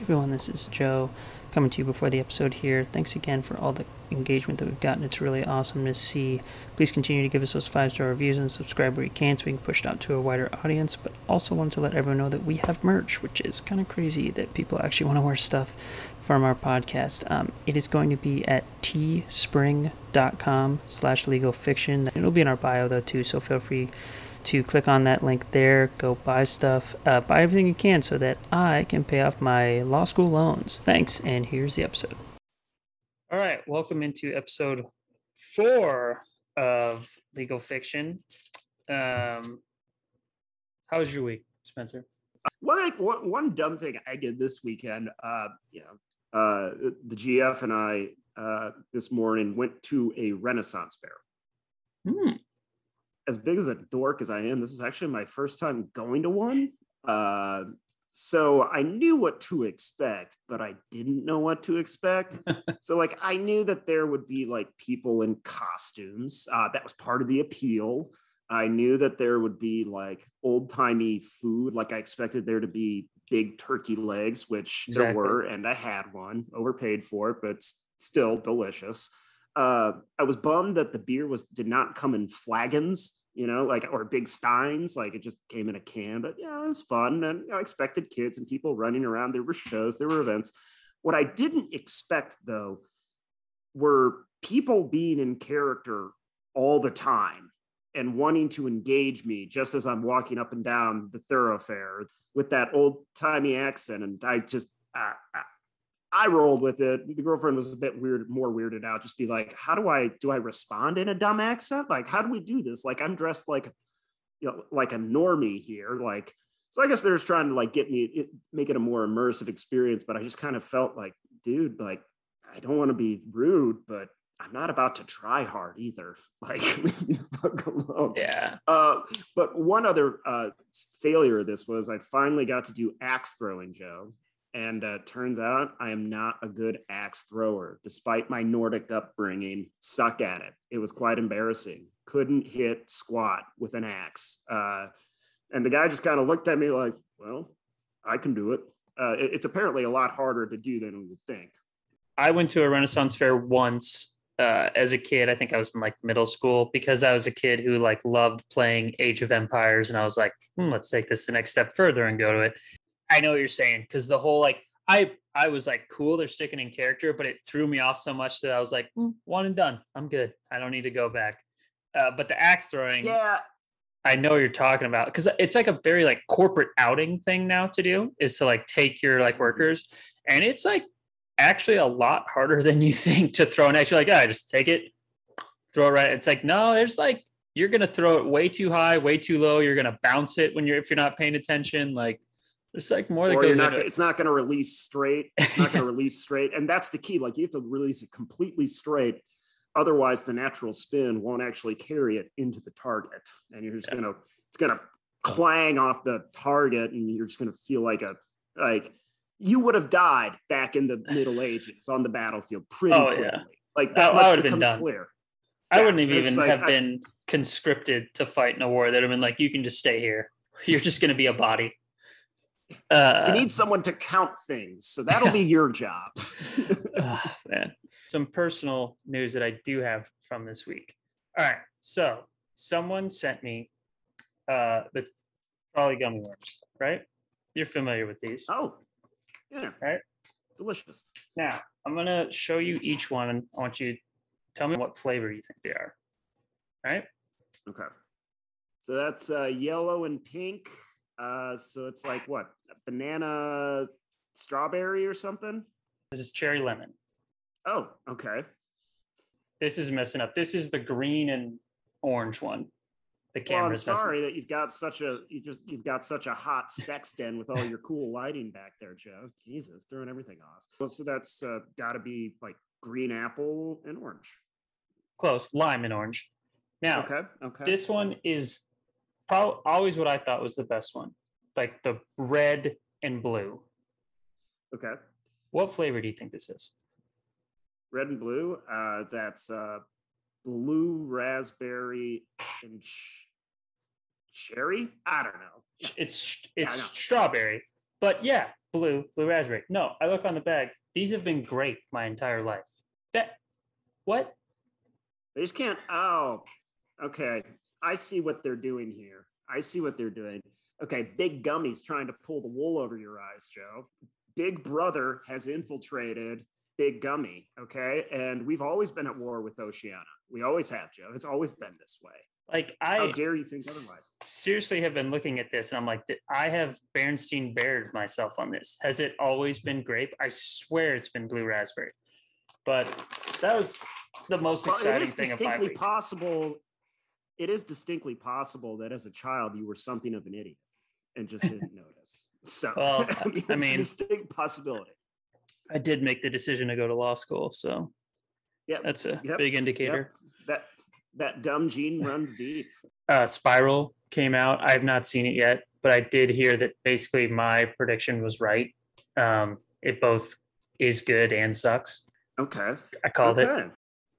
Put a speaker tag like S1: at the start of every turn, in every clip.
S1: everyone, this is Joe coming to you before the episode here. Thanks again for all the engagement that we've gotten. It's really awesome to see. Please continue to give us those five star reviews and subscribe where you can so we can push it out to a wider audience. But also want to let everyone know that we have merch, which is kind of crazy that people actually want to wear stuff from our podcast. Um, it is going to be at teespring.com slash legal fiction. It'll be in our bio though too, so feel free to click on that link there, go buy stuff, uh, buy everything you can so that I can pay off my law school loans. Thanks, and here's the episode. All right, welcome into episode four of Legal Fiction. Um, how was your week, Spencer?
S2: Well, like one, one dumb thing I did this weekend, uh, you know, uh, the GF and I uh, this morning went to a Renaissance fair.
S1: Hmm.
S2: As big as a dork as I am, this was actually my first time going to one. Uh, so I knew what to expect, but I didn't know what to expect. so like I knew that there would be like people in costumes. Uh, that was part of the appeal. I knew that there would be like old timey food. Like I expected there to be big turkey legs, which
S1: Exactly.
S2: there were, and I had one, overpaid for it, but still delicious. Uh, I was bummed that the beer was did not come in flagons, you know, like or big steins, like it just came in a can. But yeah, it was fun, and I expected kids and people running around. There were shows, there were events. What I didn't expect though were people being in character all the time and wanting to engage me just as I'm walking up and down the thoroughfare with that old timey accent. And I just, uh, I- rolled with it. The girlfriend was a bit weird, more weirded out. Just be like, how do I, do I respond in a dumb accent? Like, how do we do this? Like, I'm dressed like, you know, like a normie here. Like, so I guess they're just trying to like get me, it, make it a more immersive experience. But I just kind of felt like, dude, like, I don't want to be rude, but I'm not about to try hard either. Like, leave me the fuck alone.
S1: Yeah.
S2: Uh, but one other uh, failure of this was I finally got to do axe throwing, Joe. And uh, turns out I am not a good axe thrower, despite my Nordic upbringing. Suck at it. It was quite embarrassing. Couldn't hit squat with an axe. Uh, and the guy just kind of looked at me like, "Well, I can do it." Uh, it- It's apparently a lot harder to do than we would think.
S1: I went to a Renaissance fair once uh, as a kid. I think I was in like middle school because I was a kid who like loved playing Age of Empires, and I was like, hmm, let's take this the next step further and go to it. I know what you're saying because the whole like I I was like cool, they're sticking in character, but it threw me off so much that I was like, hmm, one and done. I'm good. I don't need to go back. Uh, but the axe throwing,
S2: Yeah,
S1: I know what you're talking about because it's like a very like corporate outing thing now to do is to like take your like workers, and it's like actually a lot harder than you think to throw an axe. You're like yeah, just take it, throw it right. It's like no, there's like you're gonna throw it way too high, way too low. You're gonna bounce it when you're if you're not paying attention. Like there's like more that
S2: or
S1: goes
S2: not,
S1: into it.
S2: it's not going to release straight. It's not going to release straight, and that's the key. Like you have to release it completely straight, otherwise the natural spin won't actually carry it into the target, and you're just
S1: Yeah.
S2: gonna it's gonna clang off the target, and you're just gonna feel like a like you would have died back in the Middle Ages on the battlefield pretty
S1: Oh,
S2: quickly.
S1: yeah.
S2: Like that
S1: I
S2: much becomes
S1: done.
S2: clear.
S1: I
S2: yeah,
S1: wouldn't have even
S2: like,
S1: have
S2: I-
S1: been conscripted to fight in a war. That would have been like, you can just stay here. You're just gonna be a body. Uh,
S2: You need someone to count things, so that'll be your job.
S1: Ah, man. Some personal news that I do have from this week. All right. So someone sent me uh the Trolli gummy worms, right? You're familiar with these.
S2: oh, yeah,
S1: Right.
S2: delicious.
S1: Now I'm gonna show you each one and I want you to tell me what flavor you think they are. All right.
S2: Okay. So that's uh, yellow and pink. Uh, so it's like what? Banana strawberry or something?
S1: This is cherry lemon.
S2: Oh, okay.
S1: This is messing up. This is the green and orange one. The
S2: Well, I'm
S1: camera's messing
S2: sorry that you've got such a you just you've got such a hot sex den with all your cool lighting back there, Joe. Jesus, throwing everything off. Well, so that's uh, got to be like green apple and orange.
S1: close. Lime and orange. Now
S2: Okay. Okay.
S1: This one is probably always what I thought was the best one, like the red and blue.
S2: okay.
S1: What flavor do you think this is?
S2: Red and blue. Uh, that's uh, blue raspberry and ch- cherry. I don't know.
S1: It's
S2: Yeah,
S1: it's
S2: know.
S1: strawberry, but yeah, blue, blue raspberry. No, I look on the bag. These have been great my entire life. That what?
S2: They just can't. Oh, okay. I see what they're doing here. I see what they're doing. Okay, Big Gummy's trying to pull the wool over your eyes, Joe. Big Brother has infiltrated Big Gummy, okay? And we've always been at war with Oceania. We always have, Joe. It's always been this way.
S1: Like I
S2: How dare you think otherwise?
S1: seriously have been looking at this and I'm like, I have Berenstain bared myself on this. Has it always been grape? I swear it's been blue raspberry. But that was the most
S2: Well, it
S1: exciting thing
S2: distinctly possible. It is distinctly possible that as a child you were something of an idiot and just didn't notice. So
S1: Well,
S2: I mean,
S1: I mean-
S2: a distinct possibility.
S1: I did make the decision to go to law school, so
S2: Yeah,
S1: that's a
S2: Yep,
S1: big indicator.
S2: that that dumb gene runs deep.
S1: uh, Spiral came out. I have not seen it yet, but I did hear that basically my prediction was right. Um, it both is good and sucks.
S2: Okay.
S1: I called it.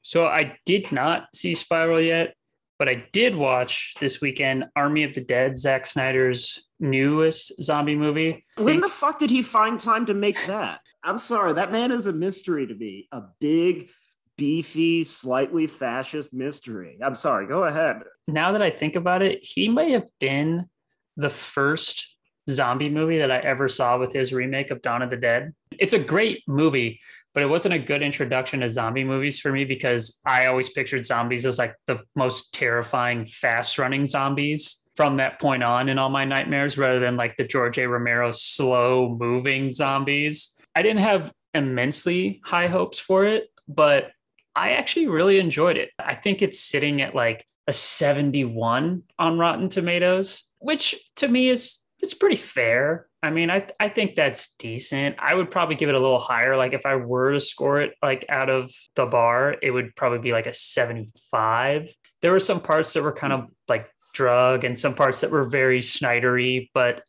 S1: So I did not see Spiral yet, but I did watch this weekend Army of the Dead, Zack Snyder's newest zombie movie.
S2: When the fuck did he find time to make that? I'm sorry, that man is a mystery to me. A big, beefy, slightly fascist mystery. I'm sorry. Go ahead.
S1: now that I think about it, he may have been the first zombie movie that I ever saw with his remake of Dawn of the Dead. It's a great movie, but it wasn't a good introduction to zombie movies for me because I always pictured zombies as like the most terrifying, fast running zombies from that point on in all my nightmares rather than like the George A. Romero slow moving zombies. I didn't have immensely high hopes for it, but I actually really enjoyed it. I think it's sitting at like a 71 on Rotten Tomatoes, which to me is it's pretty fair. I mean, I I think that's decent. I would probably give it a little higher. Like if I were to score it like out of the bar, it would probably be like a 75. There were some parts that were kind of like drug and some parts that were very Snydery, but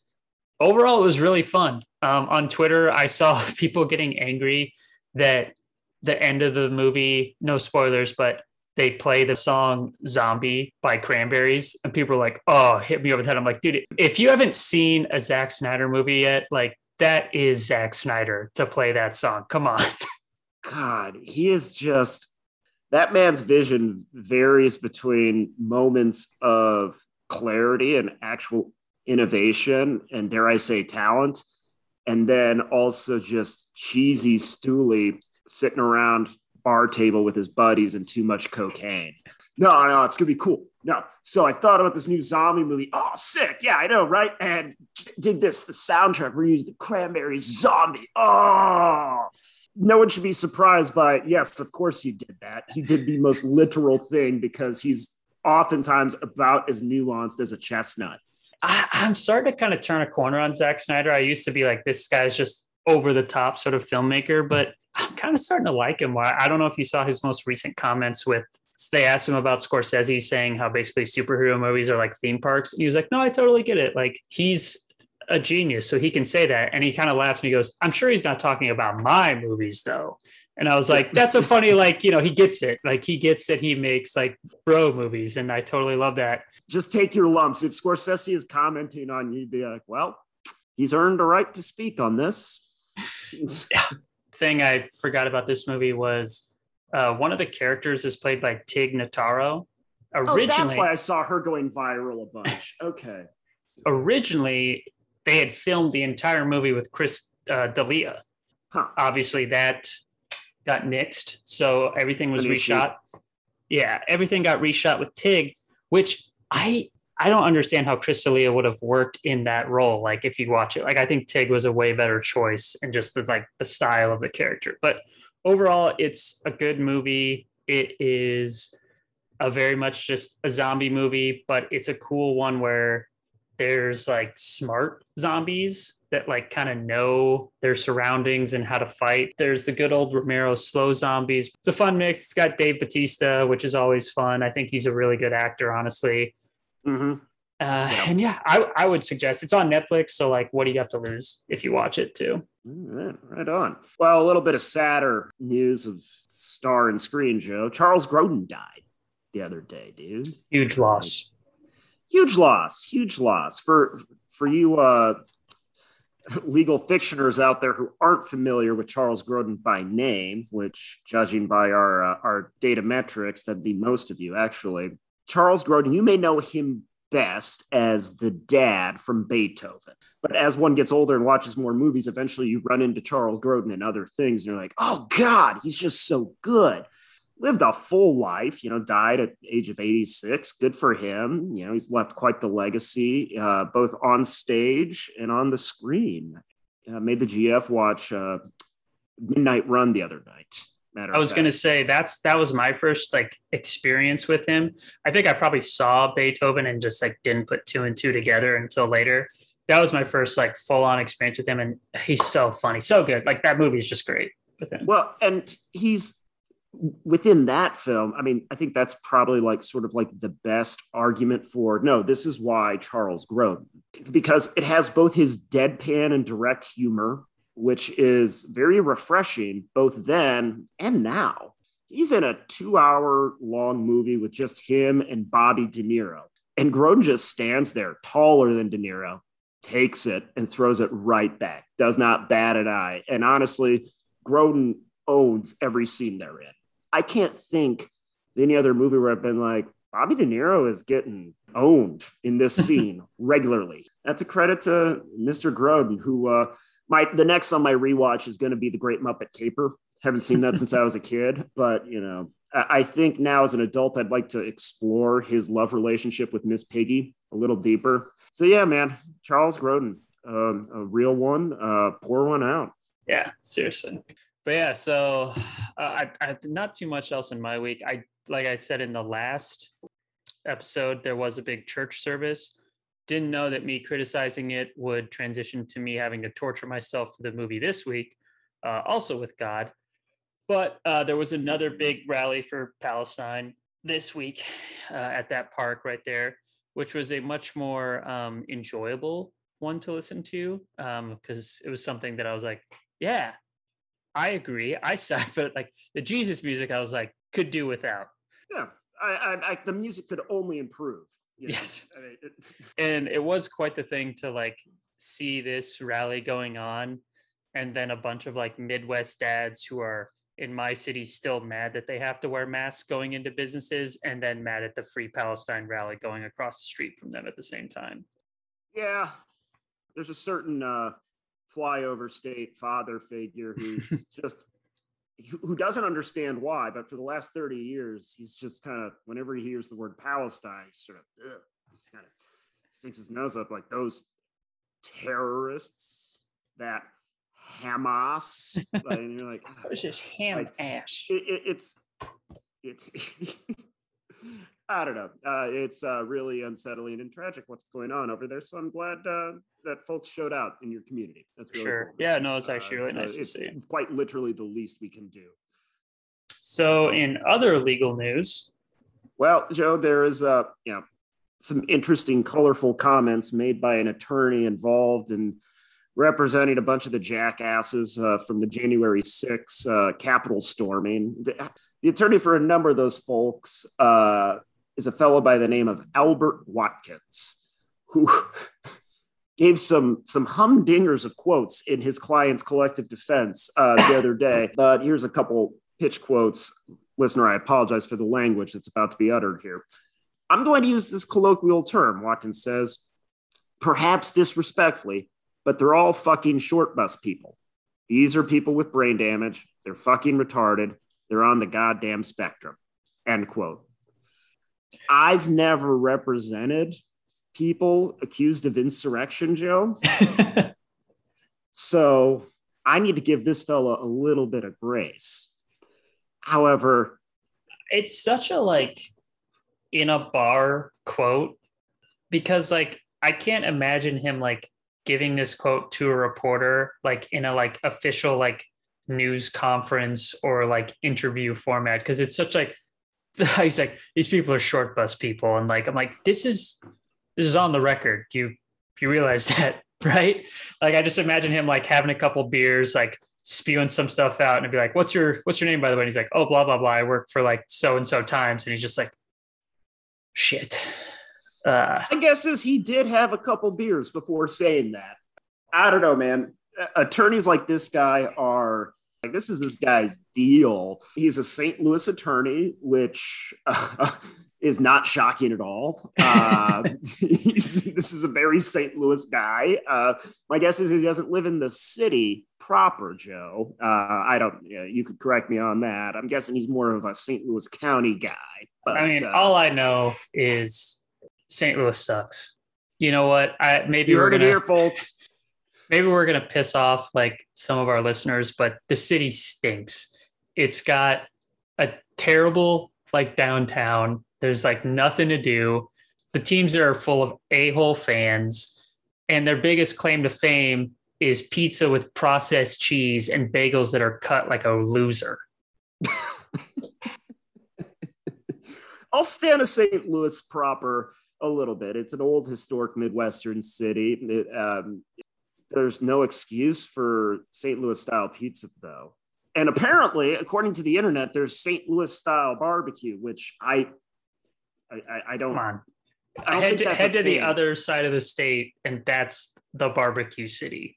S1: overall it was really fun. Um, on Twitter, I saw people getting angry that the end of the movie, no spoilers, but they play the song Zombie by Cranberries, and people are like, oh, hit me over the head. I'm like, dude, if you haven't seen a Zack Snyder movie yet, like that is Zack Snyder to play that song. Come on.
S2: God, he is just that man's vision varies between moments of clarity and actual innovation and dare I say talent, and then also just cheesy stooly sitting around bar table with his buddies and too much cocaine. No, no, it's gonna be cool. No, so I thought about this new zombie movie. Oh, sick! Yeah, I know, right? And did this the soundtrack. We used the Cranberries zombie. Oh, no one should be surprised by. Yes, of course he did that. He did the most literal thing because he's oftentimes about as nuanced as a chestnut.
S1: I, I'm starting to kind of turn a corner on Zack Snyder. I used to be like, this guy's just over the top sort of filmmaker, but I'm kind of starting to like him. Why? I don't know if you saw his most recent comments with they asked him about Scorsese saying how basically superhero movies are like theme parks. And he was like, no, I totally get it. Like he's a genius, so he can say that. And he kind of laughs and he goes, I'm sure he's not talking about my movies though. And I was like, that's a funny, like, you know, he gets it. Like he gets that he makes like bro movies. And I totally love that.
S2: Just take your lumps. If Scorsese is commenting on you, be like, well, he's earned a right to speak on this.
S1: Thing I forgot about this movie was uh, one of the characters is played by Tig Notaro. Originally,
S2: Oh, that's why I saw her going viral a bunch. Okay.
S1: originally they had filmed the entire movie with Chris uh, D'Elia.
S2: Huh.
S1: Obviously, that got nixed, so everything was reshot. Yeah, everything got reshot with Tig, which I I don't understand how Chris D'Elia would have worked in that role. Like if you watch it, like I think Tig was a way better choice and just the like the style of the character. But overall, it's a good movie. It is a very much just a zombie movie, but it's a cool one where there's like smart zombies that like kind of know their surroundings and how to fight. There's the good old Romero slow zombies. It's a fun mix. It's got Dave Batista, which is always fun. I think he's a really good actor, honestly.
S2: Hmm
S1: Uh, And yeah, I, I would suggest it's on Netflix. So like, what do you have to lose if you watch it too?
S2: Right, right on. Well, a little bit of sadder news of star and screen, Joe. Charles Grodin died the other day, dude.
S1: Huge loss.
S2: Huge loss, huge loss for for you uh legal fictioners out there who aren't familiar with Charles Grodin by name, which, judging by our uh, our data metrics, that'd be most of you actually. Charles Grodin, you may know him best as the dad from Beethoven. But as one gets older and watches more movies, eventually you run into Charles Grodin and other things, and you're like, oh God, he's just so good. Lived a full life, you know, died at age of 86. Good for him. You know, he's left quite the legacy, uh, both on stage and on the screen. Uh, made the GF watch uh, Midnight Run the other night.
S1: Matter I was going to say that's that was my first like experience with him. I think I probably saw Beethoven and just like didn't put two and two together until later. That was my first like full on experience with him, and he's so funny, so good. Like that movie is just great with him.
S2: Well, and he's within that film. I mean, I think that's probably like sort of like the best argument for no. This is why Charles Grodin because it has both his deadpan and direct humor which is very refreshing both then and now. He's in a two hour long movie with just him and Bobby De Niro. And Grodin just stands there taller than De Niro, takes it and throws it right back, does not bat an eye. And honestly, Grodin owns every scene they're in. I can't think of any other movie where I've been like, Bobby De Niro is getting owned in this scene regularly. That's a credit to Mr. Grodin, who uh, my the next on my rewatch is going to be the Great Muppet Caper. Haven't seen that since I was a kid, but you know, I think now as an adult, I'd like to explore his love relationship with Miss Piggy a little deeper. So yeah, man, Charles Grodin, um, a real one, uh, pour one out.
S1: Yeah, seriously. But yeah, so uh, I, I not too much else in my week. I like I said in the last episode, there was a big church service didn't know that me criticizing it would transition to me having to torture myself for the movie this week, uh, also with God. But uh, there was another big rally for Palestine this week uh, at that park right there, which was a much more um, enjoyable one to listen to because um, it was something that I was like, yeah, I agree. I side, but like the Jesus music, I was like, could do without.
S2: Yeah, I, I, I the music could only improve.
S1: You know, yes. I mean, and it was quite the thing to like see this rally going on and then a bunch of like Midwest dads who are in my city still mad that they have to wear masks going into businesses and then mad at the Free Palestine rally going across the street from them at the same time.
S2: Yeah. There's a certain uh flyover state father figure who's just who doesn't understand why, but for the last 30 years, he's just kind of, whenever he hears the word Palestine, he's sort of, ugh, he's kind of sticks his nose up like those terrorists, that Hamas. and you're like,
S1: oh, it's just ham like, ash.
S2: It, it, it's, it's, I don't know. Uh, it's uh, really unsettling and tragic what's going on over there. So I'm glad uh, that folks showed out in your community. That's really
S1: sure. Cool. Yeah, no, it's actually really uh, nice to see.
S2: Quite literally the least we can do.
S1: So, in other legal news,
S2: well, Joe, there is uh, you know, some interesting, colorful comments made by an attorney involved in representing a bunch of the jackasses uh, from the January 6 uh, Capitol storming. The, the, attorney for a number of those folks uh, is a fellow by the name of Albert Watkins, who gave some some humdingers of quotes in his client's collective defense uh, the other day. But here's a couple pitch quotes. Listener, I apologize for the language that's about to be uttered here. I'm going to use this colloquial term, Watkins says, perhaps disrespectfully, but they're all fucking short bus people. These are people with brain damage. They're fucking retarded. They're on the goddamn spectrum. End quote. I've never represented people accused of insurrection, Joe. so I need to give this fella a little bit of grace. However,
S1: it's such a like in a bar quote because like I can't imagine him like giving this quote to a reporter like in a like official like news conference or like interview format because it's such like he's like these people are short bus people. And like i'm like this is this is on the record. You you realize that right? Like i just imagine him like having a couple beers like spewing some stuff out and be like what's your what's your name by the way? And he's like oh blah blah blah. I work for like so and so times. And he's just like shit.
S2: Uh i guess as he did have a couple beers before saying that. I don't know, man. Attorneys like this guy are like this is this guy's deal. He's a St. Louis attorney, which uh, is not shocking at all. Uh, this is a very St. Louis guy. Uh, my guess is he doesn't live in the city proper, Joe. Uh, I don't. Yeah, you could correct me on that. I'm guessing he's more of a St. Louis County guy.
S1: But, I mean, uh, all I know is St. Louis sucks. You know what? I maybe
S2: we're gonna hear, folks.
S1: Maybe we're gonna piss off like some of our listeners, but the city stinks. It's got a terrible like downtown. There's like nothing to do. The teams are full of a-hole fans, and their biggest claim to fame is pizza with processed cheese and bagels that are cut like a loser.
S2: I'll stand a St. Louis proper a little bit. It's an old historic Midwestern city. It, um, there's no excuse for St. Louis style pizza, though. And apparently, according to the internet, there's St. Louis style barbecue, which I, I, I don't.
S1: Come on. I don't head to, head to the other side of the state, and that's the barbecue city.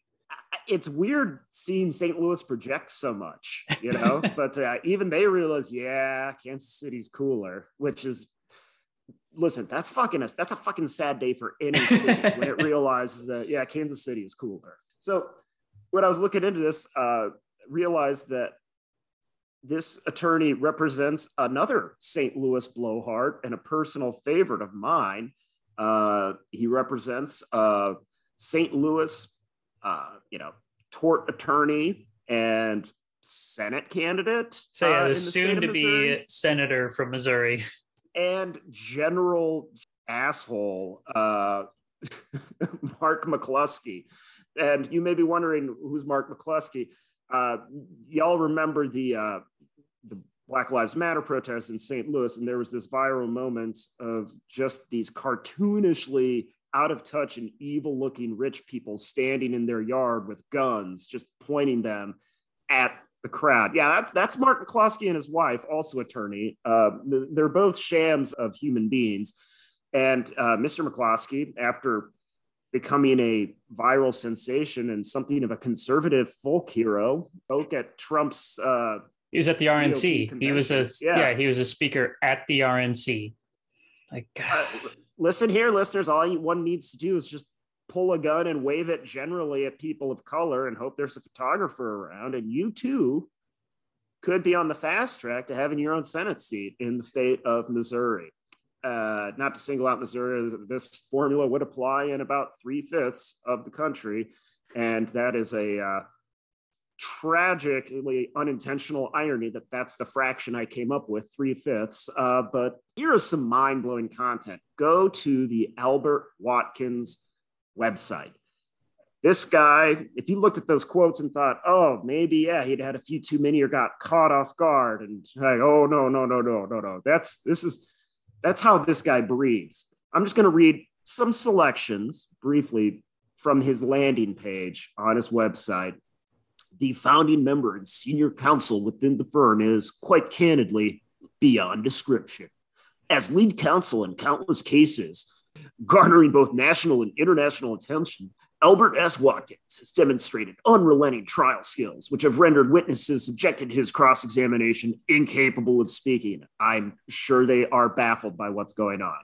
S2: It's weird seeing St. Louis project so much, you know. but uh, even they realize, yeah, Kansas City's cooler, which is listen, that's fucking us. That's a fucking sad day for any city when it realizes that yeah, Kansas City is cooler. So when I was looking into this, uh, realized that this attorney represents another St. Louis blowhard and a personal favorite of mine. Uh, he represents uh, St. Louis, uh, you know, tort attorney and Senate candidate.
S1: So yeah, uh, the soon to be senator from Missouri.
S2: And general asshole uh, Mark McCloskey. And you may be wondering who's Mark McCloskey. Uh, y'all remember the uh, the Black Lives Matter protests in St. Louis, and there was this viral moment of just these cartoonishly out of touch and evil looking rich people standing in their yard with guns, just pointing them at the crowd. Yeah, that's that's Mark McCloskey and his wife, also attorney. Uh, they're both shams of human beings. And uh, Mr. McCloskey, after becoming a viral sensation and something of a conservative folk hero, spoke at Trump's. Uh,
S1: he was at the RNC. He was a yeah. yeah. He was a speaker at the RNC. Like,
S2: uh, listen here, listeners. All one needs to do is just pull a gun and wave it generally at people of color and hope there's a photographer around. And you too could be on the fast track to having your own Senate seat in the state of Missouri. Uh, not to single out Missouri, this formula would apply in about three fifths of the country. And that is a uh, tragically unintentional irony that that's the fraction I came up with, three fifths. Uh, but here is some mind blowing content. Go to the Albert Watkins website. This guy, if you looked at those quotes and thought, oh, maybe, yeah, he'd had a few too many or got caught off guard and like, oh, no, no, no, no, no, no. That's, this is, that's how this guy breathes. I'm just going to read some selections briefly from his landing page on his website. The founding member and senior counsel within the firm is, quite candidly, beyond description. As lead counsel in countless cases, garnering both national and international attention, Albert S. Watkins has demonstrated unrelenting trial skills, which have rendered witnesses subjected to his cross examination incapable of speaking. I'm sure they are baffled by what's going on.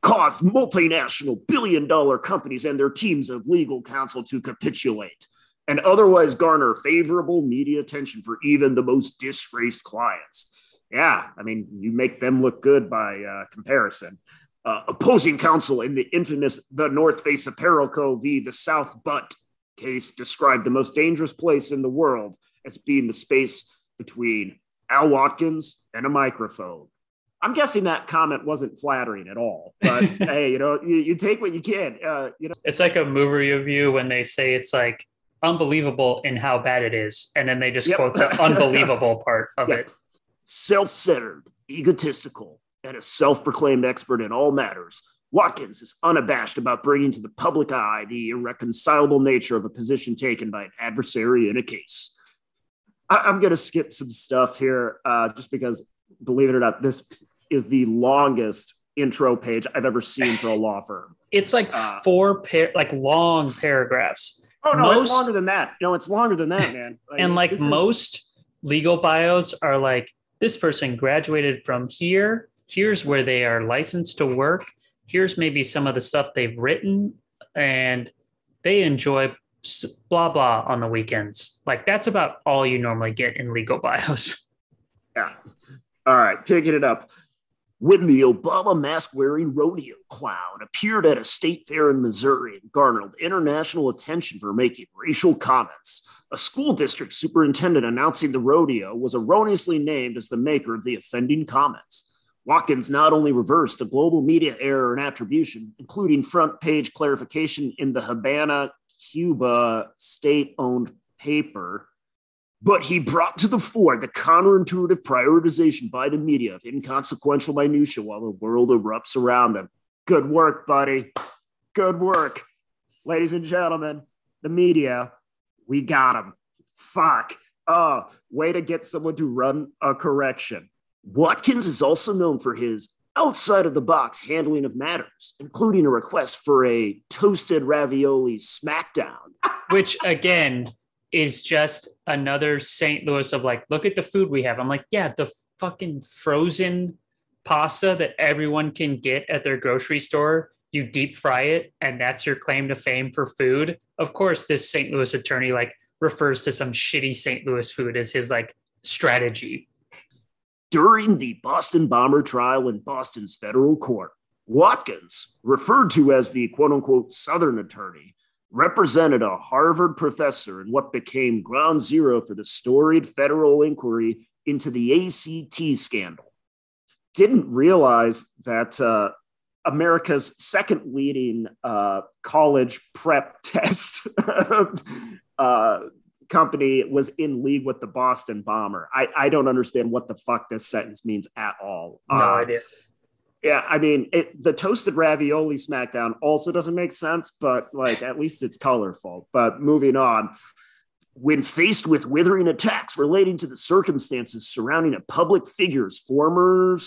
S2: Caused multinational billion dollar companies and their teams of legal counsel to capitulate and otherwise garner favorable media attention for even the most disgraced clients. Yeah, I mean, you make them look good by uh, comparison uh, opposing counsel in the infamous The North Face Apparel Co. v. the South Butt case described the most dangerous place in the world as being the space between Al Watkins and a microphone. I'm guessing that comment wasn't flattering at all, but hey, you know, you, you, take what you can. Uh, you know,
S1: it's like a movie review when they say it's like unbelievable in how bad it is, and then they just yep. quote the unbelievable part of yep. it.
S2: Self-centered, egotistical, and a self proclaimed expert in all matters, Watkins is unabashed about bringing to the public eye the irreconcilable nature of a position taken by an adversary in a case. I- am going to skip some stuff here uh, just because, believe it or not, this is the longest intro page I've ever seen for a law firm.
S1: It's like uh, four par- like long paragraphs.
S2: Oh no, most, it's longer than that. No, it's longer than that, man.
S1: Like, and like most is... legal bios are like this person graduated from here. Here's where they are licensed to work. Here's maybe some of the stuff they've written, and they enjoy blah blah on the weekends. Like that's about all you normally get in legal bios.
S2: Yeah. All right, picking it up. When the Obama mask wearing rodeo clown appeared at a state fair in Missouri and garnered international attention for making racial comments, a school district superintendent announcing the rodeo was erroneously named as the maker of the offending comments. Watkins not only reversed a global media error and attribution, including front page clarification in the Habana, Cuba state owned paper, but he brought to the fore the counterintuitive prioritization by the media of inconsequential minutia while the world erupts around them. Good work, buddy. Good work. Ladies and gentlemen, the media, we got him. Fuck. Oh, way to get someone to run a correction. Watkins is also known for his outside of the box handling of matters, including a request for a toasted ravioli smackdown.
S1: Which, again, is just another St. Louis of like, look at the food we have. I'm like, yeah, the fucking frozen pasta that everyone can get at their grocery store. You deep fry it, and that's your claim to fame for food. Of course, this St. Louis attorney like refers to some shitty St. Louis food as his like strategy.
S2: During the Boston bomber trial in Boston's federal court, Watkins, referred to as the quote unquote Southern attorney, represented a Harvard professor in what became ground zero for the storied federal inquiry into the ACT scandal. Didn't realize that uh, America's second leading uh, college prep test uh, company was in league with the Boston Bomber. I, I don't understand what the fuck this sentence means at all.
S1: No uh, idea.
S2: Yeah, I mean, it, the toasted ravioli SmackDown also doesn't make sense, but like at least it's colorful. But moving on, when faced with withering attacks relating to the circumstances surrounding a public figure's former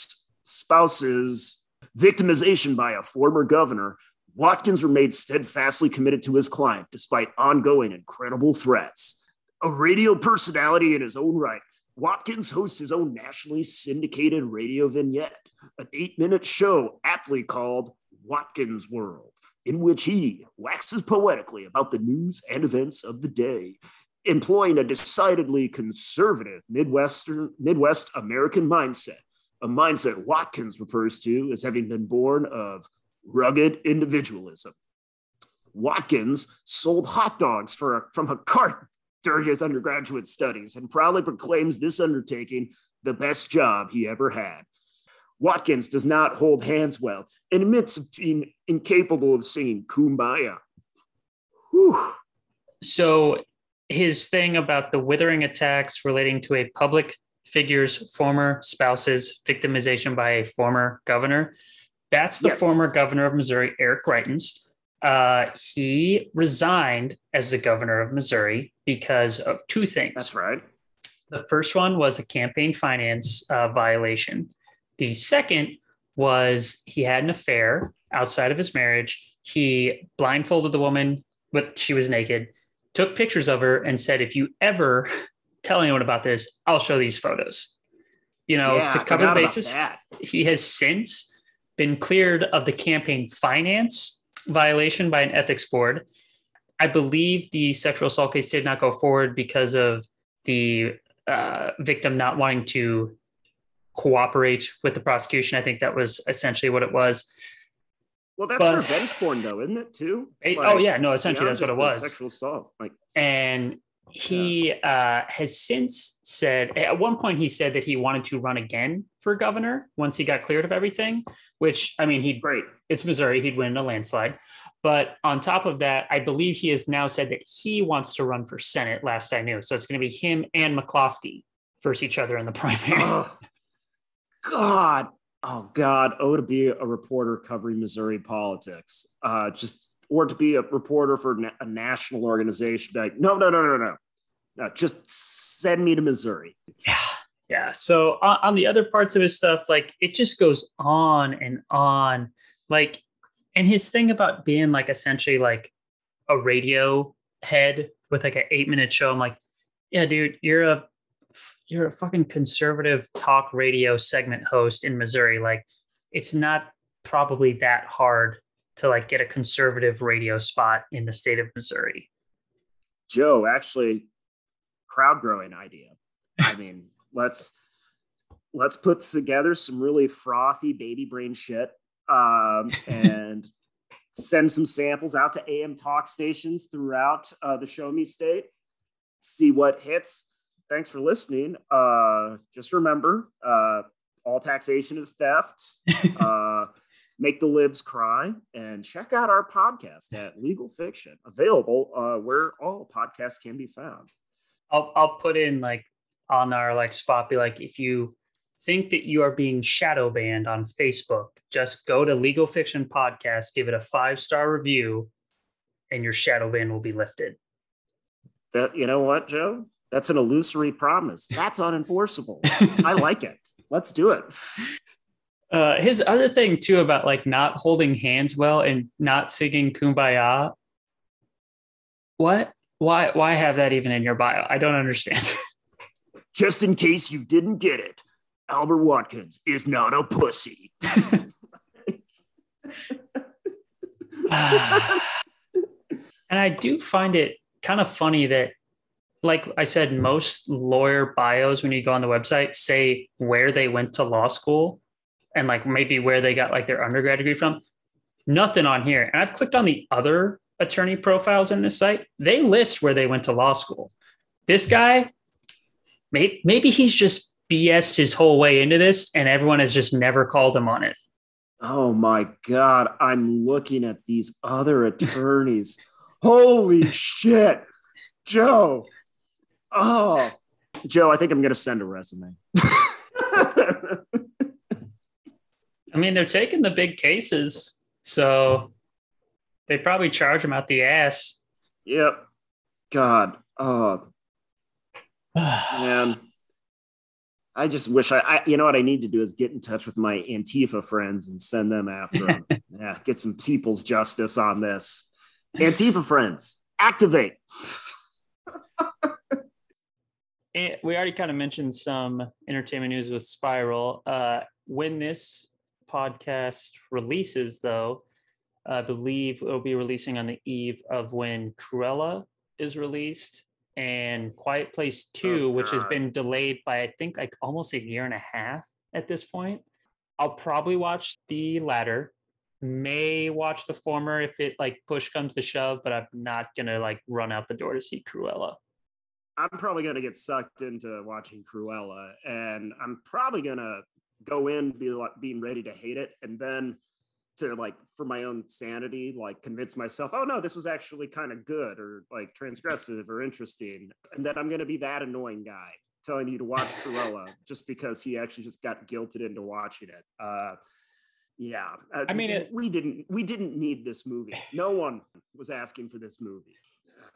S2: spouse's victimization by a former governor, Watkins remained steadfastly committed to his client despite ongoing incredible threats. A radio personality in his own right, Watkins hosts his own nationally syndicated radio vignette, an eight minute show aptly called Watkins World, in which he waxes poetically about the news and events of the day, employing a decidedly conservative Midwestern, Midwest American mindset, a mindset Watkins refers to as having been born of rugged individualism. Watkins sold hot dogs for, from a cart during his undergraduate studies and proudly proclaims this undertaking the best job he ever had. Watkins does not hold hands well and admits of being incapable of singing Kumbaya. Whew.
S1: So, his thing about the withering attacks relating to a public figure's former spouse's victimization by a former governor, that's the yes. former governor of Missouri, Eric Greitens. Uh, he resigned as the governor of Missouri because of two things.
S2: That's right.
S1: The first one was a campaign finance uh, violation. The second was he had an affair outside of his marriage. He blindfolded the woman, but she was naked, took pictures of her, and said, If you ever tell anyone about this, I'll show these photos. You know, yeah, to cover the basis, he has since been cleared of the campaign finance violation by an ethics board. I believe the sexual assault case did not go forward because of the uh, victim not wanting to cooperate with the prosecution. I think that was essentially what it was.
S2: Well, that's but, revenge porn, though, isn't it? Too.
S1: Like, oh yeah, no, essentially that's what it was.
S2: Sexual assault, like,
S1: and he uh, has since said at one point he said that he wanted to run again for governor once he got cleared of everything. Which I mean, he'd
S2: great.
S1: It's Missouri; he'd win a landslide. But on top of that, I believe he has now said that he wants to run for Senate. Last I knew, so it's going to be him and McCloskey versus each other in the primary. Oh,
S2: God, oh God, oh to be a reporter covering Missouri politics. Uh, just or to be a reporter for a national organization. Like, no, no, no, no, no, no. Just send me to Missouri.
S1: Yeah. Yeah. So on, on the other parts of his stuff, like it just goes on and on. Like, and his thing about being like essentially like a radio head with like an eight minute show. I'm like, yeah, dude, you're a you're a fucking conservative talk radio segment host in Missouri. Like, it's not probably that hard to like get a conservative radio spot in the state of Missouri.
S2: Joe, actually, crowd growing idea. I mean, let's let's put together some really frothy baby brain shit um, and send some samples out to AM talk stations throughout uh, the Show Me State. See what hits. Thanks for listening. Uh, just remember, uh, all taxation is theft. make the libs cry and check out our podcast at Legal Fiction, available uh, where all podcasts can be found.
S1: I'll I'll put in like on our like spot be like if you think that you are being shadow banned on Facebook, just go to Legal Fiction Podcast, give it a five star review, and your shadow ban will be lifted.
S2: That you know what, Joe? That's an illusory promise. That's unenforceable. I like it. Let's do it.
S1: Uh, his other thing too about like not holding hands well and not singing "Kumbaya." What? Why? Why have that even in your bio? I don't understand.
S2: Just in case you didn't get it, Albert Watkins is not a pussy.
S1: and I do find it kind of funny that, like I said, most lawyer bios, when you go on the website, say where they went to law school and like maybe where they got like their undergrad degree from. Nothing on here. And I've clicked on the other attorney profiles in this site. They list where they went to law school. This guy, maybe, maybe he's just BS'd his whole way into this and everyone has just never called him on it.
S2: Oh my God. I'm looking at these other attorneys. Holy shit. Joe. Oh, Joe, I think I'm going to send a resume.
S1: I mean, they're taking the big cases. So they probably charge him out the ass.
S2: Yep. God. Oh, man. I just wish I, I, you know what I need to do is get in touch with my Antifa friends and send them after him. yeah, get some people's justice on this. Antifa friends, activate.
S1: We already kind of mentioned some entertainment news with Spiral. Uh, when this podcast releases, though, I believe it'll be releasing on the eve of when Cruella is released and Quiet Place 2,
S2: Oh,
S1: which has been delayed by, I think, like almost a year and a half at this point. I'll probably watch the latter, may watch the former if it like push comes to shove, but I'm not gonna like run out the door to see Cruella.
S2: I'm probably going to get sucked into watching Cruella, and I'm probably going to go in be like being ready to hate it, and then to like for my own sanity, like convince myself, oh no, this was actually kind of good or like transgressive or interesting, and then I'm going to be that annoying guy telling you to watch Cruella just because he actually just got guilted into watching it. Uh, yeah, Uh,
S1: I mean, it-
S2: we didn't we didn't need this movie. No one was asking for this movie.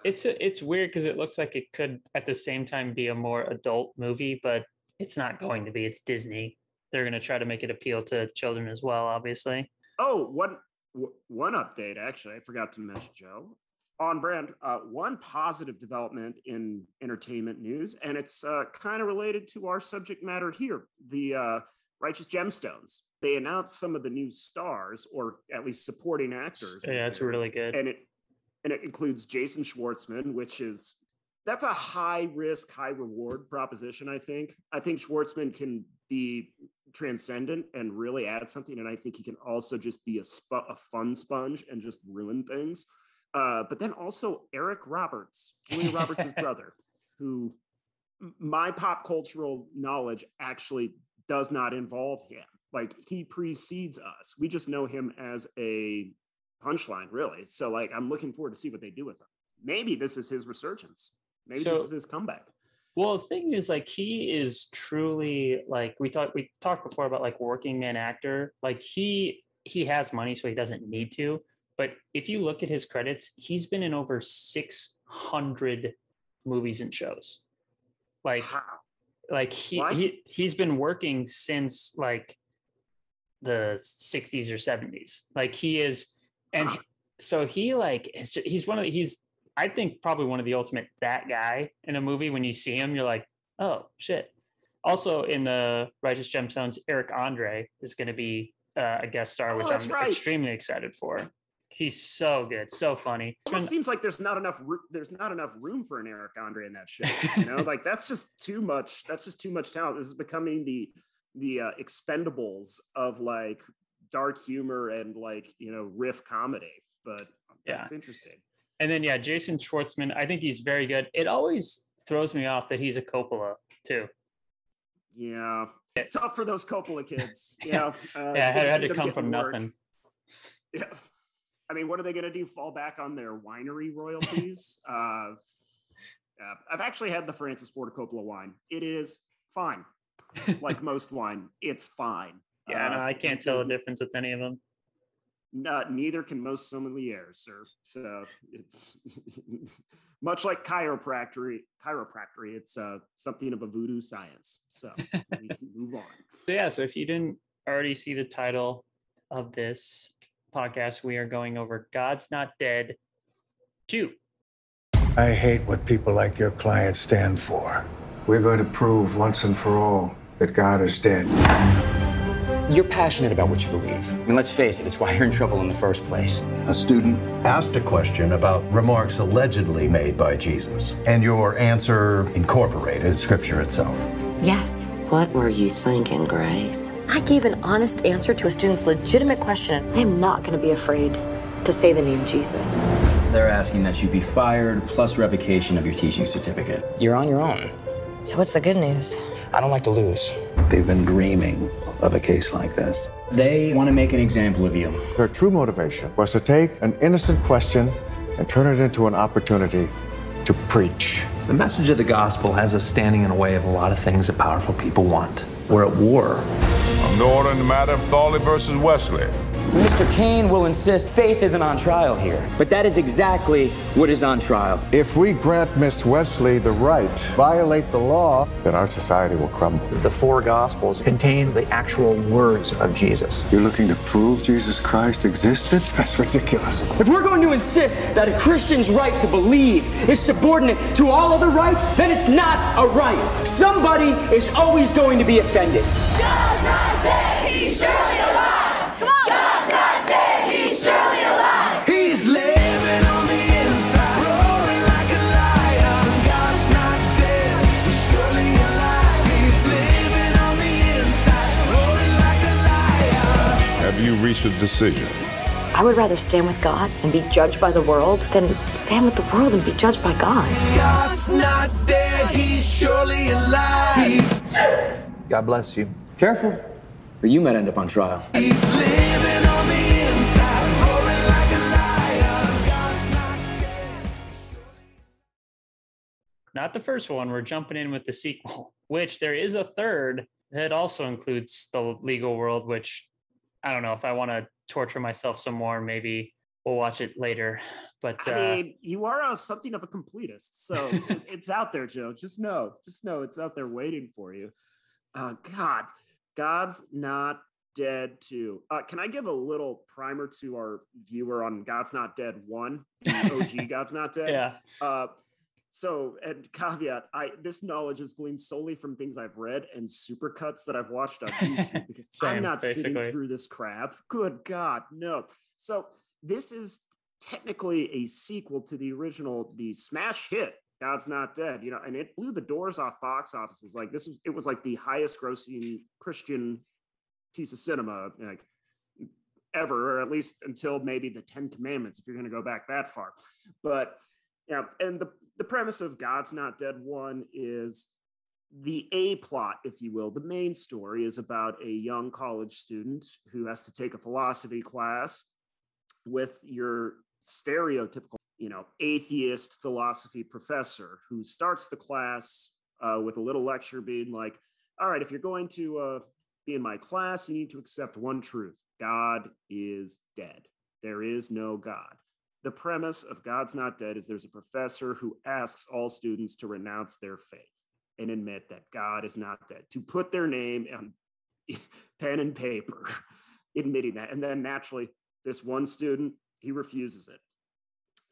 S1: It's a, it's weird because it looks like it could at the same time be a more adult movie, but it's not going to be. It's Disney. They're going to try to make it appeal to children as well, obviously.
S2: Oh, one one update actually, I forgot to mention, Joe. On brand, uh, one positive development in entertainment news, and it's uh, kind of related to our subject matter here: the uh, Righteous Gemstones. They announced some of the new stars, or at least supporting actors.
S1: Yeah,
S2: that's
S1: really good.
S2: and it and it includes Jason Schwartzman, which is that's a high risk, high reward proposition. I think. I think Schwartzman can be transcendent and really add something, and I think he can also just be a sp- a fun sponge and just ruin things. Uh, but then also Eric Roberts, Julia Roberts' brother, who my pop cultural knowledge actually does not involve him. Like he precedes us. We just know him as a punchline, really. So like I'm looking forward to see what they do with him. Maybe this is his resurgence. Maybe this is his comeback.
S1: Well, the thing is, like, he is truly like we talked. We talked before about like working man actor. Like he he has money, so he doesn't need to. But if you look at his credits, he's been in over six hundred movies and shows. Like
S2: How?
S1: like he,
S2: Why?
S1: he he's been working since like the 60s or 70s like he is and
S2: Huh.
S1: so he like is ju- he's one of the, he's I think probably one of the ultimate that guy in a movie. When you see him, you're like, oh shit. Also in the Righteous Gemstones, Eric Andre is going to be uh, a guest star,
S2: Oh,
S1: which I'm
S2: right.
S1: extremely excited for. He's so good, so funny.
S2: It seems like there's not enough there's not enough room for an Eric Andre in that show. You know, like that's just too much. That's just too much talent. This is becoming the the uh, expendables of like dark humor and like you know riff comedy. But
S1: Yeah.
S2: that's interesting.
S1: And then yeah, Jason Schwartzman, I think he's very good. It always throws me off that he's a Coppola too.
S2: Yeah, it's tough for those Coppola kids. You know, uh,
S1: Yeah, it had, had to come from
S2: work.
S1: nothing.
S2: Yeah. I mean, what are they going to do? Fall back on their winery royalties? uh, uh, I've actually had the Francis Ford Coppola wine. It is fine. Like most wine, it's fine.
S1: Yeah, no, I can't tell the difference with any of them.
S2: Not, neither can most sommeliers, sir. So it's much like chiropractic. Chiropractic, it's uh, something of a voodoo science. So we can move on.
S1: So yeah, so if you didn't already see the title of this podcast, we are going over God's Not Dead 2.
S3: I hate what people like your clients stand for. We're going to prove once and for all that God is dead.
S4: You're passionate about what you believe. I mean, let's face it, it's why you're in trouble in the first place.
S5: A student asked a question about remarks allegedly made by Jesus, and your answer incorporated scripture itself.
S6: Yes.
S7: What were you thinking, Grace?
S6: I gave an honest answer to a student's legitimate question. I am not going to be afraid to say the name Jesus.
S4: They're asking that you be fired plus revocation of your teaching certificate. You're on your own.
S6: So, what's the good news?
S4: I don't like to lose.
S8: They've been dreaming of a case like this.
S4: They want to make an example of you.
S3: Her true motivation was to take an innocent question and turn it into an opportunity to preach.
S9: The message of the gospel has us standing in the way of a lot of things that powerful people want. We're at war.
S10: On the order in the matter of Thawley versus Wesley.
S4: Mr. Kane will insist faith isn't on trial here, but that is exactly what is on trial.
S3: If we grant Miss Wesley the right to violate the law, then our society will crumble.
S9: The four gospels contain the actual words of Jesus.
S3: You're looking to prove Jesus Christ existed? That's ridiculous.
S4: If we're going to insist that a Christian's right to believe is subordinate to all other rights, then it's not a right. Somebody is always going to be offended.
S11: God's not dead, he's surely
S10: Have you reached a decision?
S6: I would rather stand with God and be judged by the world than stand with the world and be judged by God.
S11: God's not dead, he's surely alive. He's,
S9: God bless you.
S4: Careful, or you might end up on trial.
S11: he's living on the inside, roaring like a lion. God's not dead.
S1: Not the first one. We're jumping in with the sequel, which there is a third that also includes the legal world, which I don't know if I want to torture myself some more. Maybe we'll watch it later. But uh,
S2: I mean, you are something of a completist, so it's out there, Joe. Just know, just know, it's out there waiting for you. Uh, God, God's not dead too. Uh, can I give a little primer to our viewer on God's Not Dead One, OG God's Not Dead?
S1: yeah,
S2: Uh, so, and caveat, I this knowledge is gleaned solely from things I've read and supercuts that I've watched on YouTube because I'm not
S1: basically.
S2: sitting through this crap. Good God, no. So this is technically a sequel to the original, the smash hit God's Not Dead. You know, and it blew the doors off box offices. Like this was, it was like the highest grossing Christian piece of cinema, like ever, or at least until maybe the Ten Commandments, if you're going to go back that far. But yeah, and the the premise of God's Not Dead one is the A plot, if you will. The main story is about a young college student who has to take a philosophy class with your stereotypical, you know, atheist philosophy professor who starts the class uh, with a little lecture being like, all right, if you're going to uh, be in my class, you need to accept one truth God is dead. There is no God. The premise of God's Not Dead is there's a professor who asks all students to renounce their faith and admit that God is not dead, to put their name on pen and paper, admitting that. And then naturally, this one student, he refuses it.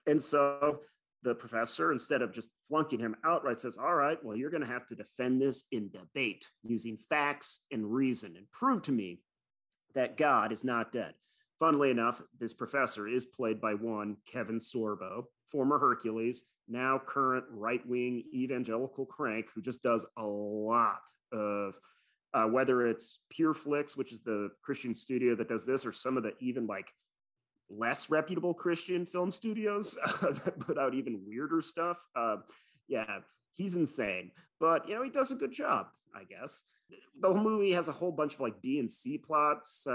S2: And so the professor, instead of just flunking him outright, says, All right, well, you're going to have to defend this in debate using facts and reason and prove to me that God is not dead. Funnily enough, this professor is played by one Kevin Sorbo, former Hercules, now current right wing evangelical crank who just does a lot of uh, whether it's Pure Flix, which is the Christian studio that does this, or some of the even like less reputable Christian film studios that put out even weirder stuff. Uh, yeah, he's insane, but you know he does a good job, I guess. The whole movie has a whole bunch of like B and C plots.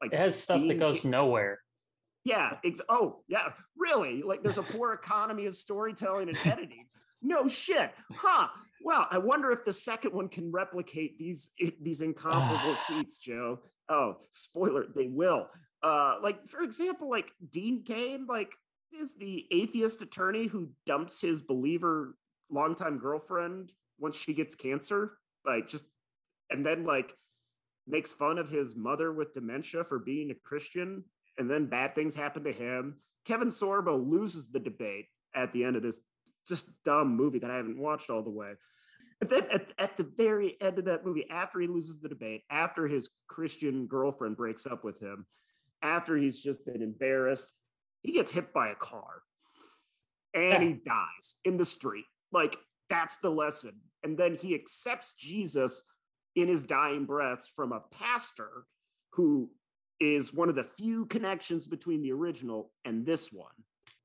S2: Like
S1: it has stuff that goes nowhere.
S2: yeah. Ex- oh, yeah. Really? Like there's a poor economy of storytelling and editing. No shit. Huh. Well, I wonder if the second one can replicate these these incomparable feats, Joe. Oh, spoiler, they will. Uh, like for example, like Dean Cain, like is the atheist attorney who dumps his believer longtime girlfriend once she gets cancer, like just and then like makes fun of his mother with dementia for being a Christian, and then bad things happen to him. Kevin Sorbo loses the debate at the end of this just dumb movie that I haven't watched all the way. But then at, at the very end of that movie, after he loses the debate, after his Christian girlfriend breaks up with him, after he's just been embarrassed, he gets hit by a car and he dies in the street. Like, that's the lesson. And then he accepts Jesus in his dying breaths from a pastor who is one of the few connections between the original and this one.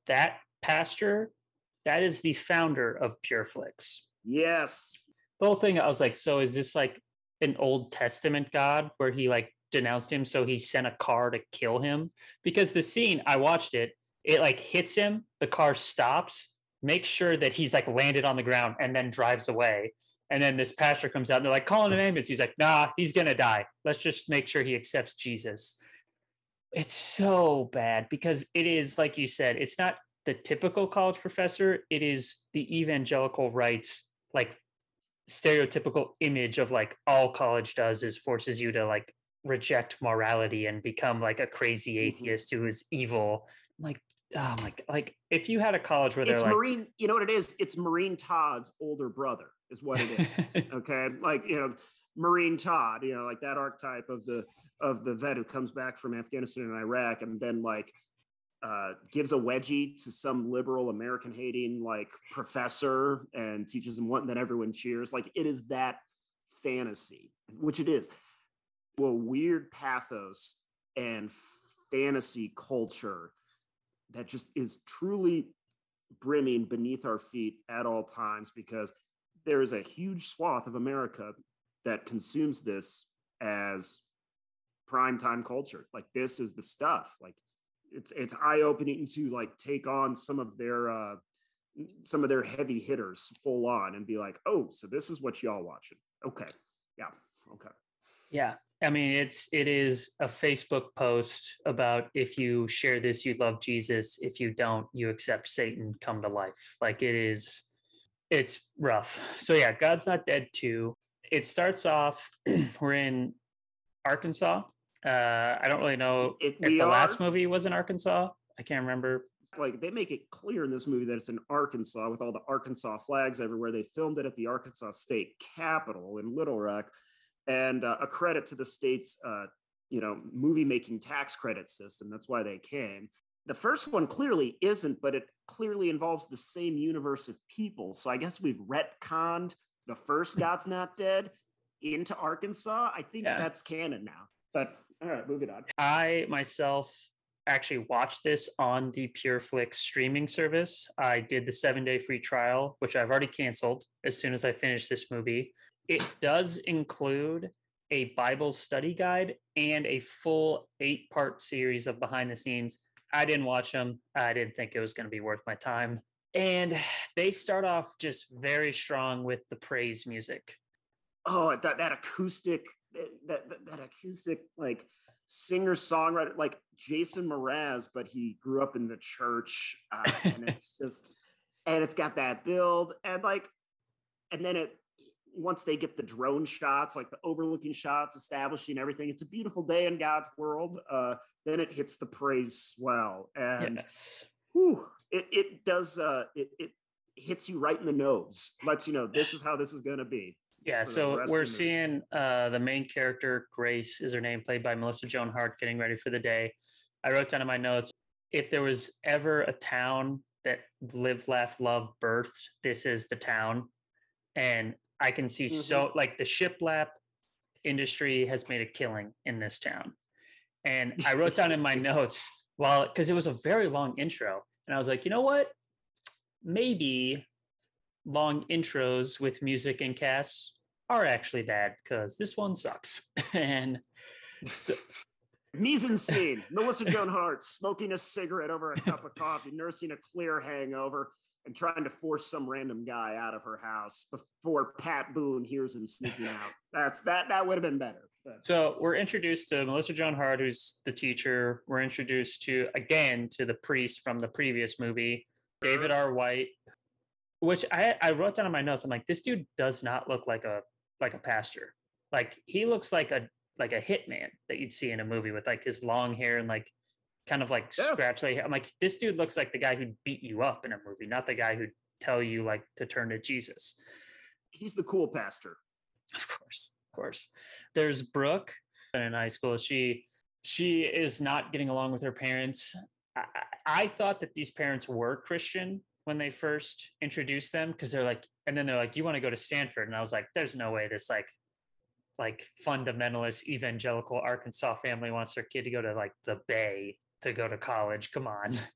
S1: That pastor, that is the founder of PureFlix.
S2: Yes.
S1: The whole thing, I was like, so is this like an Old Testament God where he like denounced him, so he sent a car to kill him? Because the scene, I watched it, it like hits him, the car stops, makes sure that he's like landed on the ground, and then drives away. And then this pastor comes out and they're like, calling an ambulance. He's like, nah, he's gonna die. Let's just make sure he accepts Jesus. It's so bad because it is, like you said, it's not the typical college professor, it is the evangelical rights, like stereotypical image of like all college does is forces you to like reject morality and become like a crazy mm-hmm. atheist who is evil. Like, oh my, like if you had a college where they're
S2: It's
S1: like,
S2: Marine, you know what it is? It's Marine Todd's older brother, is what it is. okay. Like, you know, Marine Todd, you know, like that archetype of the of the vet who comes back from Afghanistan and Iraq and then like uh, gives a wedgie to some liberal American hating like professor and teaches him what, and then everyone cheers. Like it is that fantasy, which it is. Well, weird pathos and fantasy culture that just is truly brimming beneath our feet at all times because there is a huge swath of America that consumes this as prime time culture. Like this is the stuff. Like it's it's eye opening to like take on some of their uh some of their heavy hitters full on and be like, oh, so this is what y'all watching. Okay. Yeah. Okay.
S1: Yeah. I mean, it's it is a Facebook post about if you share this, you love Jesus. If you don't, you accept Satan come to life. Like it is, it's rough. So yeah, God's not dead too. It starts off. we're in Arkansas. Uh, I don't really know
S2: It-
S1: if the last movie was in Arkansas. I can't remember.
S2: like they make it clear in this movie that it's in Arkansas with all the Arkansas flags everywhere. They filmed it at the Arkansas State Capitol in Little Rock, and uh, a credit to the state's uh, you know movie making tax credit system. That's why they came. The first one clearly isn't, but it clearly involves the same universe of people. So I guess we've retconned the first hmm. God's Not Dead into Arkansas. I think
S1: Yeah.
S2: that's canon now. But all right, moving on.
S1: I myself actually watched this on the PureFlix streaming service. I did the seven day free trial, which I've already canceled as soon as I finished this movie. It does include a Bible study guide and a full eight part series of behind the scenes. I didn't watch them. I didn't think it was going to be worth my time. And they start off just very strong with the praise music.
S2: oh that that acoustic that that, that acoustic like singer songwriter like jason mraz but he grew up in the church uh, and it's just and it's got that build and like and then it once they get the drone shots like the overlooking shots establishing everything it's a beautiful day in god's world uh then it hits the praise swell and
S1: Yes.
S2: whew, it, it does uh it, it hits you right in the nose lets you know this is how this is going to be
S1: Yeah, so we're seeing uh, the main character, Grace is her name, played by Melissa Joan Hart, getting ready for the day. I wrote down in my notes if there was ever a town that live, laugh, love, birthed, this is the town. And I can see mm-hmm. so, like, the shiplap industry has made a killing in this town. And I wrote down in my notes, well, because it was a very long intro. And I was like, you know what? Maybe long intros with music and casts are actually bad because this one sucks. and so,
S2: mise en scene melissa joan hart smoking a cigarette over a cup of coffee nursing a clear hangover and trying to force some random guy out of her house before pat boone hears him sneaking out that's that that would have been better but
S1: so we're introduced to Melissa Joan Hart, who's the teacher. We're introduced to again to the priest from the previous movie, David R. White, which I, I wrote down in my notes. I'm like, this dude does not look like a like a pastor. Like he looks like a like a hitman that you'd see in a movie with like his long hair and like kind of like
S2: Yeah.
S1: scratch like I'm like, this dude looks like the guy who'd beat you up in a movie, not the guy who'd tell you like to turn to Jesus.
S2: he's the cool pastor
S1: Of course, of course. There's Brooke in high school. She she is not getting along with her parents. I, I I thought that these parents were Christian when they first introduced them because they're like, and then they're like, "You want to go to Stanford?" And I was like, "There's no way this like like fundamentalist evangelical Arkansas family wants their kid to go to like the Bay to go to college. Come on."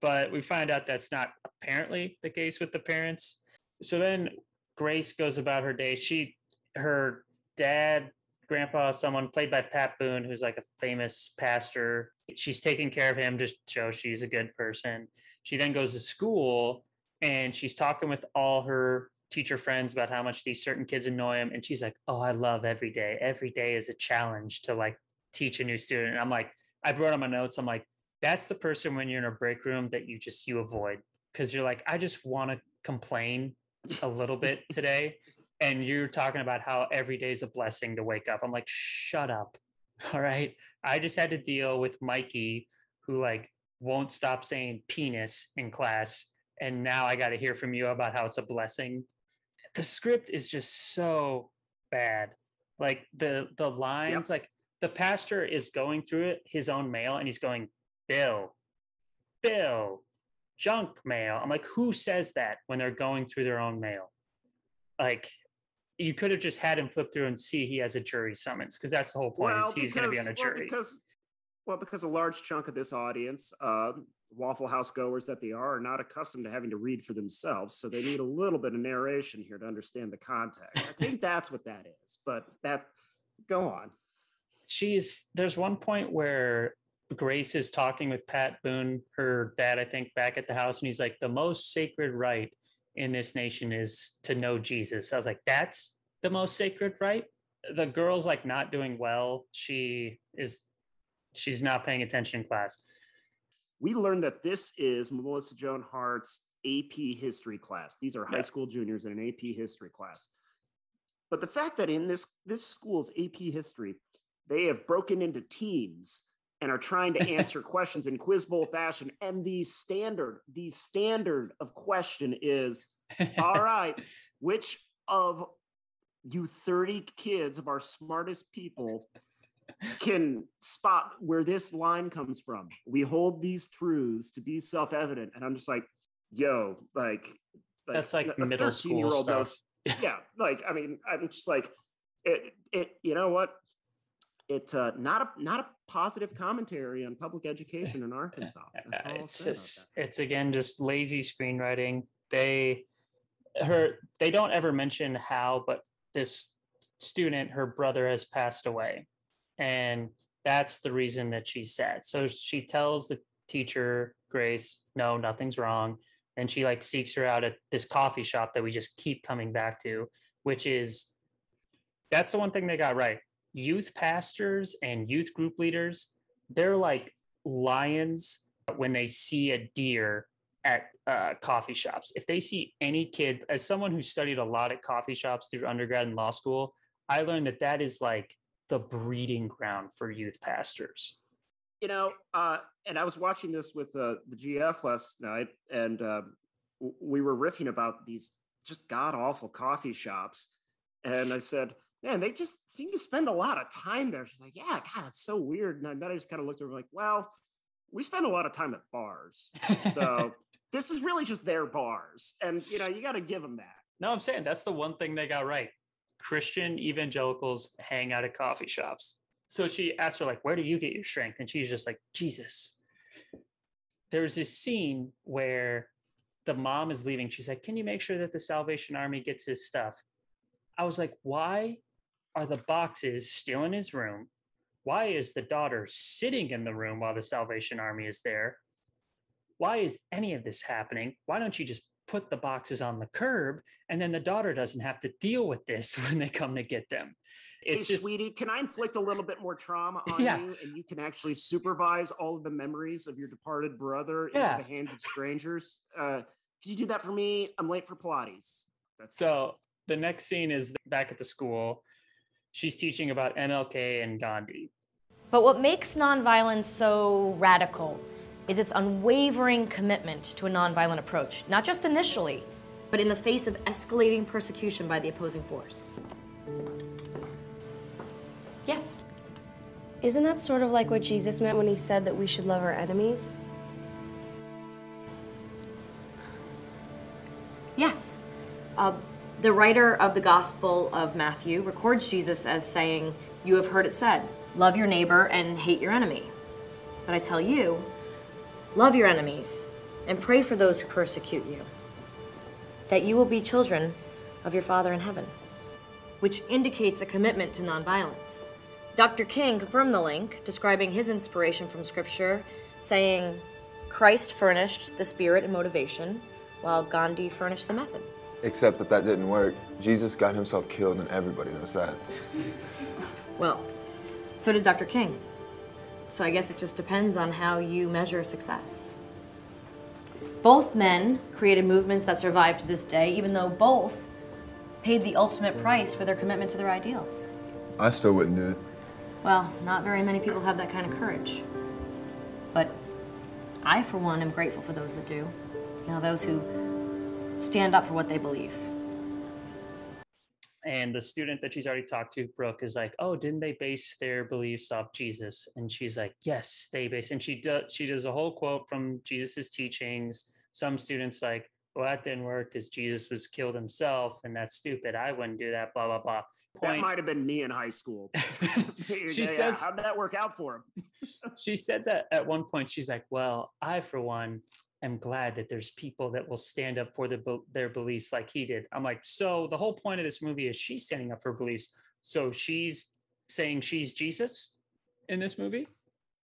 S1: But we find out that's not apparently the case with the parents. So then Grace goes about her day. She her dad, grandpa, someone played by Pat Boone, who's like a famous pastor. She's taking care of him to show she's a good person. She then goes to school and she's talking with all her teacher friends about how much these certain kids annoy him. And she's like, Oh, I love every day. Every day is a challenge to like teach a new student. And I'm like, I wrote on my notes, I'm like, that's the person when you're in a break room that you just you avoid because you're like, I just want to complain a little bit today and you're talking about how every day is a blessing to wake up. I'm like, shut up. All right. I just had to deal with Mikey, who like won't stop saying penis in class. And now I got to hear from you about how it's a blessing. The script is just so bad. Like the the lines, like the pastor is going through it, his own mail, and he's going, Bill, Bill, junk mail. I'm like, who says that when they're going through their own mail? Like, you could have just had him flip through and see he has a jury summons because that's the whole point. is he's going to be on a
S2: well,
S1: jury.
S2: because well because a large chunk of this audience um, waffle house goers that they are are not accustomed to having to read for themselves so they need a little bit of narration here to understand the context i think that's what that is but that go on
S1: she's there's one point where Grace is talking with Pat Boone, her dad, I think, back at the house, and he's like, the most sacred right in this nation is to know Jesus. I was like, that's the most sacred right. The girl's like not doing well. She is she's not paying attention in class.
S2: we learned that this is melissa joan hart's ap history class these are high
S1: Yeah.
S2: school juniors in an ap history class but the fact that in this this school's ap history they have broken into teams and are trying to answer questions in quiz bowl fashion and the standard the standard of question is all right which of you 30 kids of our smartest people can spot where this line comes from. We hold these truths to be self-evident, and I'm just like, yo, like,
S1: That's like
S2: a
S1: middle school
S2: 13-year-old
S1: stuff.
S2: knows- yeah, like I mean, I'm just like, it, it. You know what? It's uh, not a not a positive commentary on public education in Arkansas. That's all
S1: it's just it's again just lazy screenwriting. They her they don't ever mention how but this student her brother has passed away. And that's the reason that she's sad so she tells the teacher grace no nothing's wrong. And she like seeks her out at this coffee shop that we just keep coming back to which is that's the one thing they got right youth pastors and youth group leaders they're like lions when they see a deer at uh, coffee shops. If they see any kid, as someone who studied a lot at coffee shops through undergrad and law school, I learned that that is like the breeding ground for youth pastors.
S2: you know, uh, and I was watching this with uh, the GF last night, and uh, we were riffing about these just god awful coffee shops, and I said, "Man, they just seem to spend a lot of time there." She's like, "Yeah, God, it's so weird." And then I just kind of looked at her like, "Well, we spend a lot of time at bars, so this is really just their bars, and you know, you got to give them that."
S1: No, I'm saying that's the one thing they got right. Christian evangelicals hang out at coffee shops. So she asked her, like, where do you get your strength? And she's just like, Jesus. There's this scene where the mom is leaving. She's like, Can you make sure that the Salvation Army gets his stuff? I was like, Why are the boxes still in his room? Why is the daughter sitting in the room while the Salvation Army is there? Why is any of this happening? Why don't you just put the boxes on the curb and then the daughter doesn't have to deal with this when they come to get them? It's
S2: hey,
S1: just
S2: sweetie, can I inflict a little bit more trauma on
S1: Yeah.
S2: you, and you can actually supervise all of the memories of your departed brother
S1: Yeah.
S2: into the hands of strangers? Uh, could you do that for me? I'm late for Pilates. That's
S1: So the next scene is back at the school. She's teaching about MLK and Gandhi.
S6: But what makes nonviolence so radical is its unwavering commitment to a nonviolent approach, not just initially, but in the face of escalating persecution by the opposing force. Yes.
S12: Isn't that sort of like what Jesus meant when he said that we should love our enemies?
S6: Yes. Uh, the writer of the Gospel of Matthew records Jesus as saying, You have heard it said, love your neighbor and hate your enemy. But I tell you, love your enemies and pray for those who persecute you, that you will be children of your Father in heaven, which indicates a commitment to nonviolence. Dr. King confirmed the link, describing his inspiration from Scripture, saying, Christ furnished the spirit and motivation, while Gandhi furnished the method.
S13: Except that that didn't work. Jesus got himself killed, and everybody knows that.
S6: Well, so did Dr. King. So I guess it just depends on how you measure success. Both men created movements that survive to this day, even though both paid the ultimate price for their commitment to their ideals.
S13: I still wouldn't do it.
S6: Well, not very many people have that kind of courage. But I, for one, am grateful for those that do. You know, those who stand up for what they believe.
S1: And the student that she's already talked to, Brooke, is like, "Oh, didn't they base their beliefs off Jesus?" And she's like, "Yes, they base." And she does. She does a whole quote from Jesus's teachings. Some students like, "Well, that didn't work because Jesus was killed himself, and that's stupid. I wouldn't do that." Blah blah blah.
S2: that might have been me in high school.
S1: She
S2: Yeah,
S1: says-
S2: "How'd that work out for him?"
S1: she said that at one point she's like well i for one am glad that there's people that will stand up for the, their beliefs like he did i'm like so the whole point of this movie is she's standing up for beliefs so she's saying she's jesus in this movie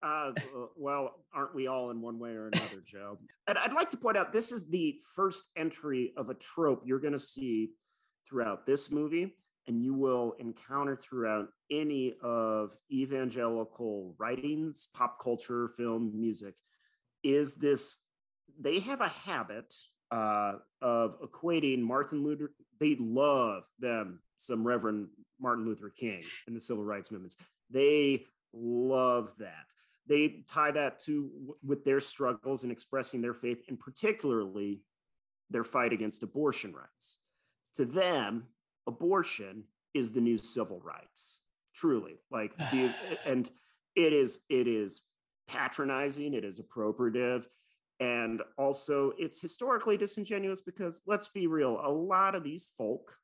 S2: Uh, well, aren't we all in one way or another, Joe? And I'd like to point out this is the first entry of a trope you're going to see throughout this movie, and you will encounter throughout any of evangelical writings, pop culture, film, music. Is this they have a habit uh, of equating Martin Luther? They love them some Reverend Martin Luther King and the civil rights movements. They love that they tie that to with their struggles in expressing their faith and particularly their fight against abortion rights to them abortion is the new civil rights truly like the, and it is it is patronizing it is appropriative and also it's historically disingenuous because let's be real a lot of these folk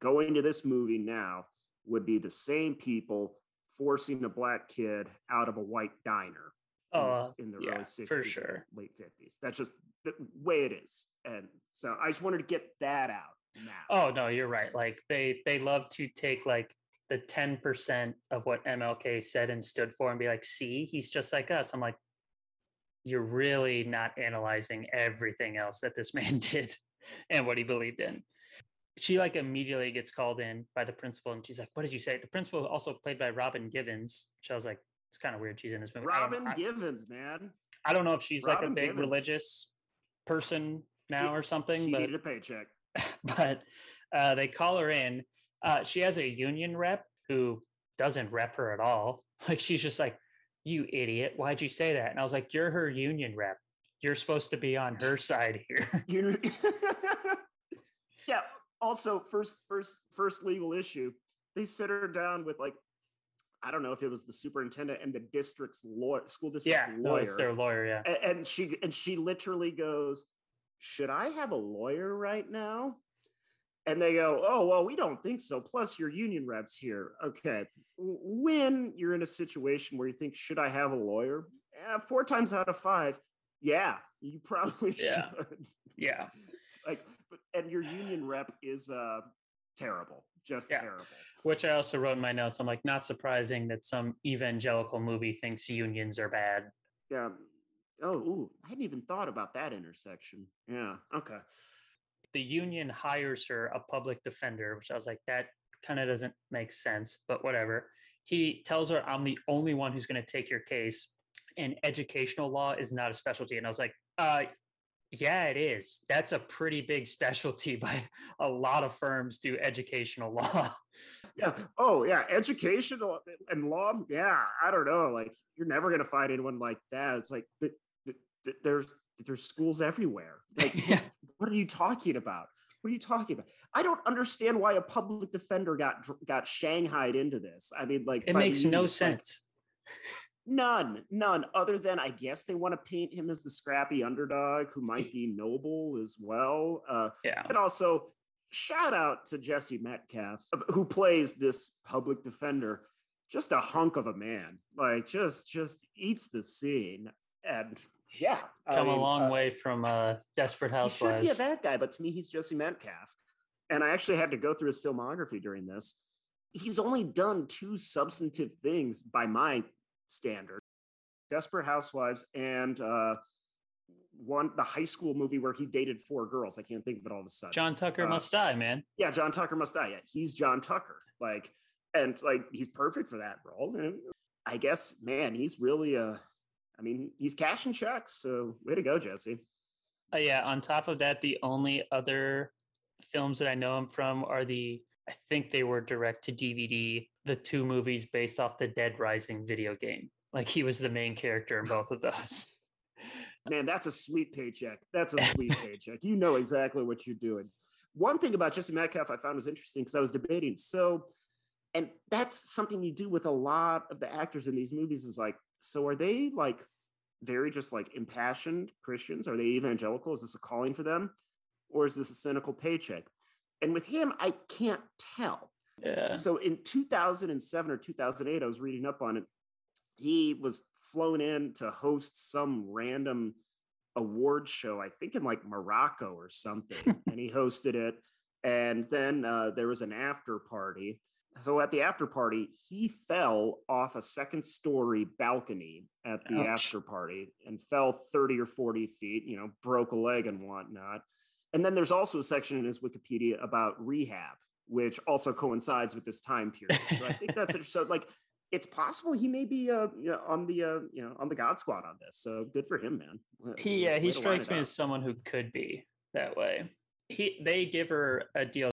S2: going to this movie now would be the same people forcing a black kid out of a white diner in the,
S1: Oh,
S2: in the
S1: yeah,
S2: early
S1: for
S2: 60s and
S1: sure.
S2: late 50s that's just the way it is. And so i just wanted to get that out now.
S1: Oh no you're right. Like they they love to take like the 10% of what mlk said and stood for and be like see he's just like us. I'm like you're really not analyzing everything else that this man did and what he believed in she like immediately gets called in by the principal and she's like what did you say the principal also played by robin givens which i was like it's kind of weird she's in this movie
S2: robin
S1: I-
S2: givens man
S1: I don't know if she's like a big
S2: Givens.
S1: religious person now or something,
S2: she
S1: but
S2: needed a paycheck
S1: but uh, they call her in. Uh, she has a union rep who doesn't rep her at all. Like she's just like, You idiot. Why'd you say that? And I was like, You're her union rep. You're supposed to be on her side here.
S2: You yeah. Also, first, first, first legal issue. They sit her down with like, I don't know if it was the superintendent and the district's lawyer, school district's
S1: yeah,
S2: lawyer.
S1: no, their lawyer. Yeah.
S2: A- and she and she literally goes, "Should I have a lawyer right now?" And they go, "Oh well, we don't think so. Plus, your union reps here. Okay, when you're in a situation where you think, should I have a lawyer? Eh, four times out of five, yeah, you probably
S1: Yeah.
S2: should.
S1: Yeah.
S2: like, but and your union rep is uh terrible, just
S1: Yeah.
S2: terrible.
S1: Which I also wrote in my notes. I'm like, not surprising that some evangelical movie thinks unions are bad.
S2: Yeah. Oh, ooh, I hadn't even thought about that intersection. Yeah. Okay.
S1: The union hires her a public defender, which I was like, that kind of doesn't make sense, but whatever. He tells her, I'm the only one who's going to take your case, and educational law is not a specialty. And I was like, uh, yeah, it is. That's a pretty big specialty by a lot of firms do educational law.
S2: Yeah. Oh, yeah. Educational and law. Yeah. I don't know. Like, you're never gonna find anyone like that. It's like th- th- th- there's there's schools everywhere. Like, what are you talking about? What are you talking about? I don't understand why a public defender got got shanghaied into this. I mean, like,
S1: It makes no
S2: like,
S1: sense.
S2: None, none. Other than I guess they want to paint him as the scrappy underdog who might be noble as well. Uh,
S1: yeah.
S2: And also, shout out to Jesse Metcalfe, who plays this public defender. Just a hunk of a man, like just just eats the scene, and yeah, I
S1: Come a long
S2: uh,
S1: way from uh, Desperate
S2: he should be a bad guy, but to me, he's Jesse Metcalfe. And I actually had to go through his filmography during this. He's only done two substantive things by my standard Desperate Housewives and uh, one, the high school movie where he dated four girls. I can't think of it all of a sudden.
S1: John Tucker
S2: Uh,
S1: must die, man.
S2: Yeah, John Tucker must die. Yeah, he's John Tucker. Like, and like, he's perfect for that role. And I guess, man, he's really, uh, I mean, he's cashing checks. So way to go, Jesse.
S1: Uh, yeah. On top of that, the only other films that I know him from are the I think they were direct to DVD, the two movies based off the Dead Rising video game. Like he was the main character in both of those.
S2: Man, that's a sweet paycheck. That's a sweet paycheck. You know exactly what you're doing. One thing about Jesse Metcalfe I found was interesting because I was debating. So, and that's something you do with a lot of the actors in these movies is like, so are they like very just like impassioned Christians? Are they evangelical? Is this a calling for them? Or is this a cynical paycheck? And with him, I can't tell.
S1: Yeah.
S2: So in 2007 or 2008, I was reading up on it. He was flown in to host some random award show, I think in like Morocco or something, and he hosted it. And then uh, there was an after party. So at the after party, he fell off a second story balcony at the
S1: Ouch.
S2: after party and fell 30 or 40 feet, you know, broke a leg and whatnot. And then there's also a section in his Wikipedia about rehab, which also coincides with this time period. So I think that's it. So like, it's possible he may be uh, you know, on the uh, you know on the God Squad on this. So good for him, man.
S1: He yeah,
S2: way
S1: he strikes me
S2: up.
S1: as someone who could be that way. He they give her a deal.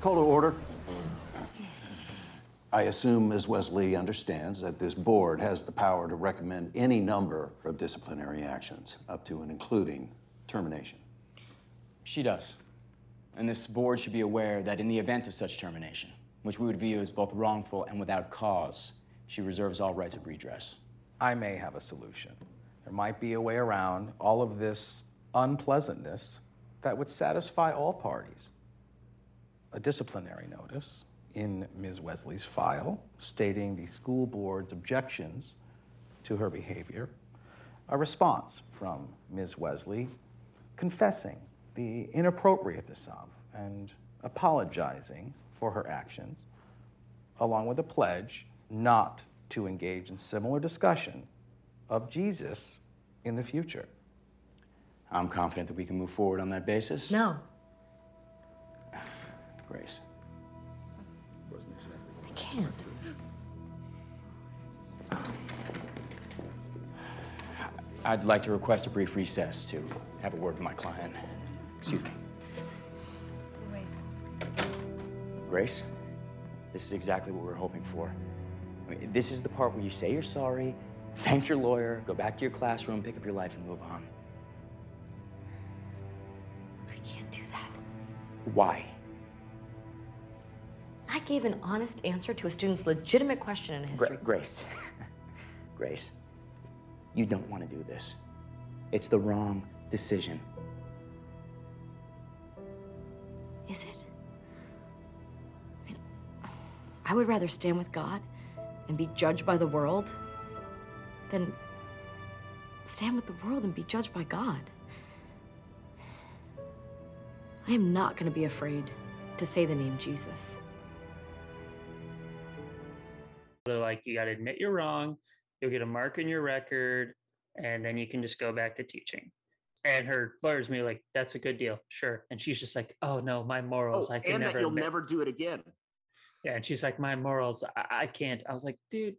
S8: Call to order. I assume Ms. Wesley understands that this board has the power to recommend any number of disciplinary actions, up to and including termination.
S4: She does. And this board should be aware that in the event of such termination, which we would view as both wrongful and without cause, she reserves all rights of redress.
S14: I may have a solution. There might be a way around all of this unpleasantness that would satisfy all parties. A disciplinary notice in Ms. Wesley's file stating the school board's objections to her behavior, a response from Ms. Wesley confessing the inappropriateness of and apologizing for her actions, along with a pledge not to engage in similar discussion of Jesus in the future.
S4: I'm confident that we can move forward on that basis.
S6: No.
S4: Grace.
S6: I can't.
S4: I'd like to request a brief recess to have a word with my client. Excuse me. Grace, this is exactly what we were hoping for. I mean, this is the part where you say you're sorry, Thank your lawyer, go back to your classroom, pick up your life, and move on.
S6: I can't do that.
S4: Why?
S6: Gave an honest answer to a student's legitimate question in
S4: Gra-
S6: history.
S4: Grace. Grace, you don't want to do this. It's the wrong decision.
S6: Is it? I, mean, I would rather stand with God and be judged by the world than stand with the world and be judged by God. I am not going to be afraid to say the name Jesus.
S1: They're like, you got to admit you're wrong. You'll get a mark in your record, and then you can just go back to teaching. And her lawyer's me like, that's a good deal, sure. And she's just like, oh no, my morals,
S2: Oh,
S1: I can
S2: and
S1: never.
S2: that you'll
S1: admit-"
S2: never do it again.
S1: Yeah, and she's like, my morals, I, I can't. I was like, dude,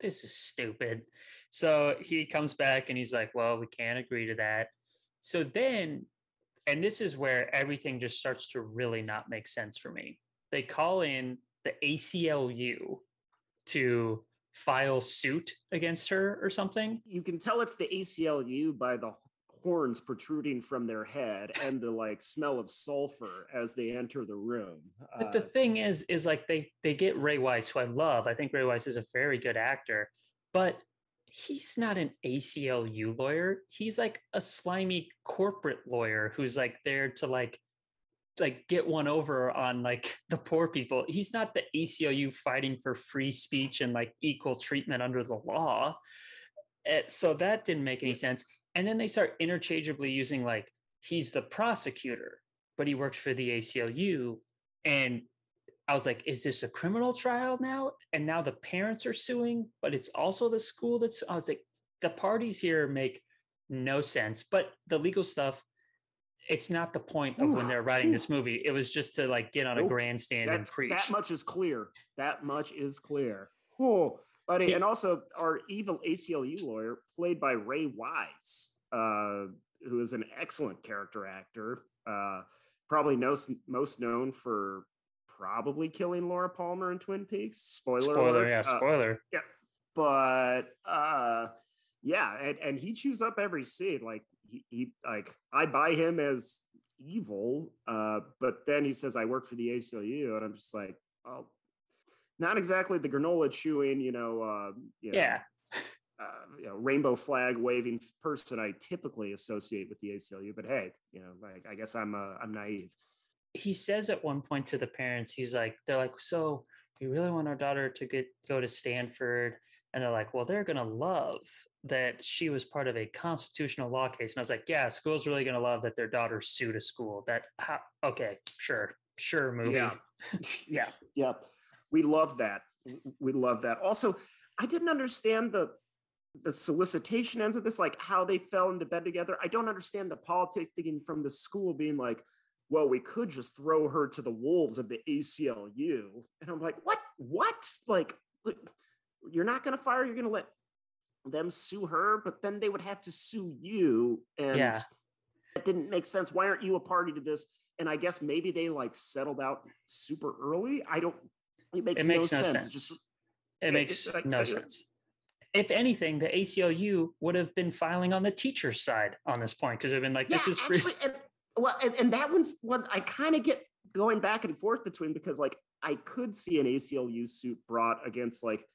S1: this is stupid. So he comes back and he's like, well, we can't agree to that. So then, and this is where everything just starts to really not make sense for me. They call in the ACLU to file suit against her or something.
S2: You can tell it's the ACLU by the horns protruding from their head and the like smell of sulfur as they enter the room.
S1: But the
S2: Uh,
S1: thing is, is like they they get Ray Wise, who I love. I think Ray Wise is a very good actor, but he's not an ACLU lawyer. He's like a slimy corporate lawyer who's like there to like like get one over on like the poor people. He's not the ACLU fighting for free speech and like equal treatment under the law. Eh, so that didn't make any sense. And then they start interchangeably using like he's the prosecutor, but he works for the ACLU. And I was like, is this a criminal trial now? And now the parents are suing, but it's also the school that's I was like, the parties here make no sense. But the legal stuff, it's not the point of when they're writing this movie. It was just to like get on a grandstand and preach.
S2: that much is clear. That much is clear. Oh, buddy. And also, our evil ACLU lawyer, played by Ray Wise, uh, who is an excellent character actor, uh, probably knows, most known for probably killing Laura Palmer in Twin Peaks. Spoiler,
S1: Spoiler,
S2: alert.
S1: yeah,
S2: Uh,
S1: spoiler.
S2: yeah, but uh, yeah, and, and he chews up every scene. Like he, he like I buy him as evil, uh, but then he says I work for the ACLU, and I'm just like, oh, not exactly the granola chewing, you know, uh, you know,
S1: Yeah.
S2: uh, you know, rainbow flag waving person I typically associate with the ACLU. But hey, you know, like I guess I'm uh, I'm naive.
S1: he says at one point to the parents, he's like, they're like, so we really want our daughter to get go to Stanford, and they're like, well, they're gonna love that she was part of a constitutional law case, and I was like, yeah, school's really gonna love that their daughter sued a school. That how, okay, sure, sure, movie.
S2: Yeah. yeah. We love that. We love that. Also, I didn't understand the the solicitation ends of this, like how they fell into bed together. I don't understand the politicking from the school being like, well, we could just throw her to the wolves of the ACLU. And I'm like, what? What? Like, you're not going to fire, you're going to let them sue her, but then they would have to sue you. And
S1: Yeah.
S2: that didn't make sense. Why aren't you a party to this? And I guess maybe they like settled out super early. I don't, it makes,
S1: it makes no,
S2: no,
S1: sense.
S2: It just-
S1: it
S2: it-
S1: makes
S2: it- like,
S1: no sense. If anything, the ACLU would have been filing on the teacher's side on this point because they've been like, this
S2: yeah,
S1: is free.
S2: actually, and, well, and, and that one's what I kind of get going back and forth between because like I could see an ACLU suit brought against like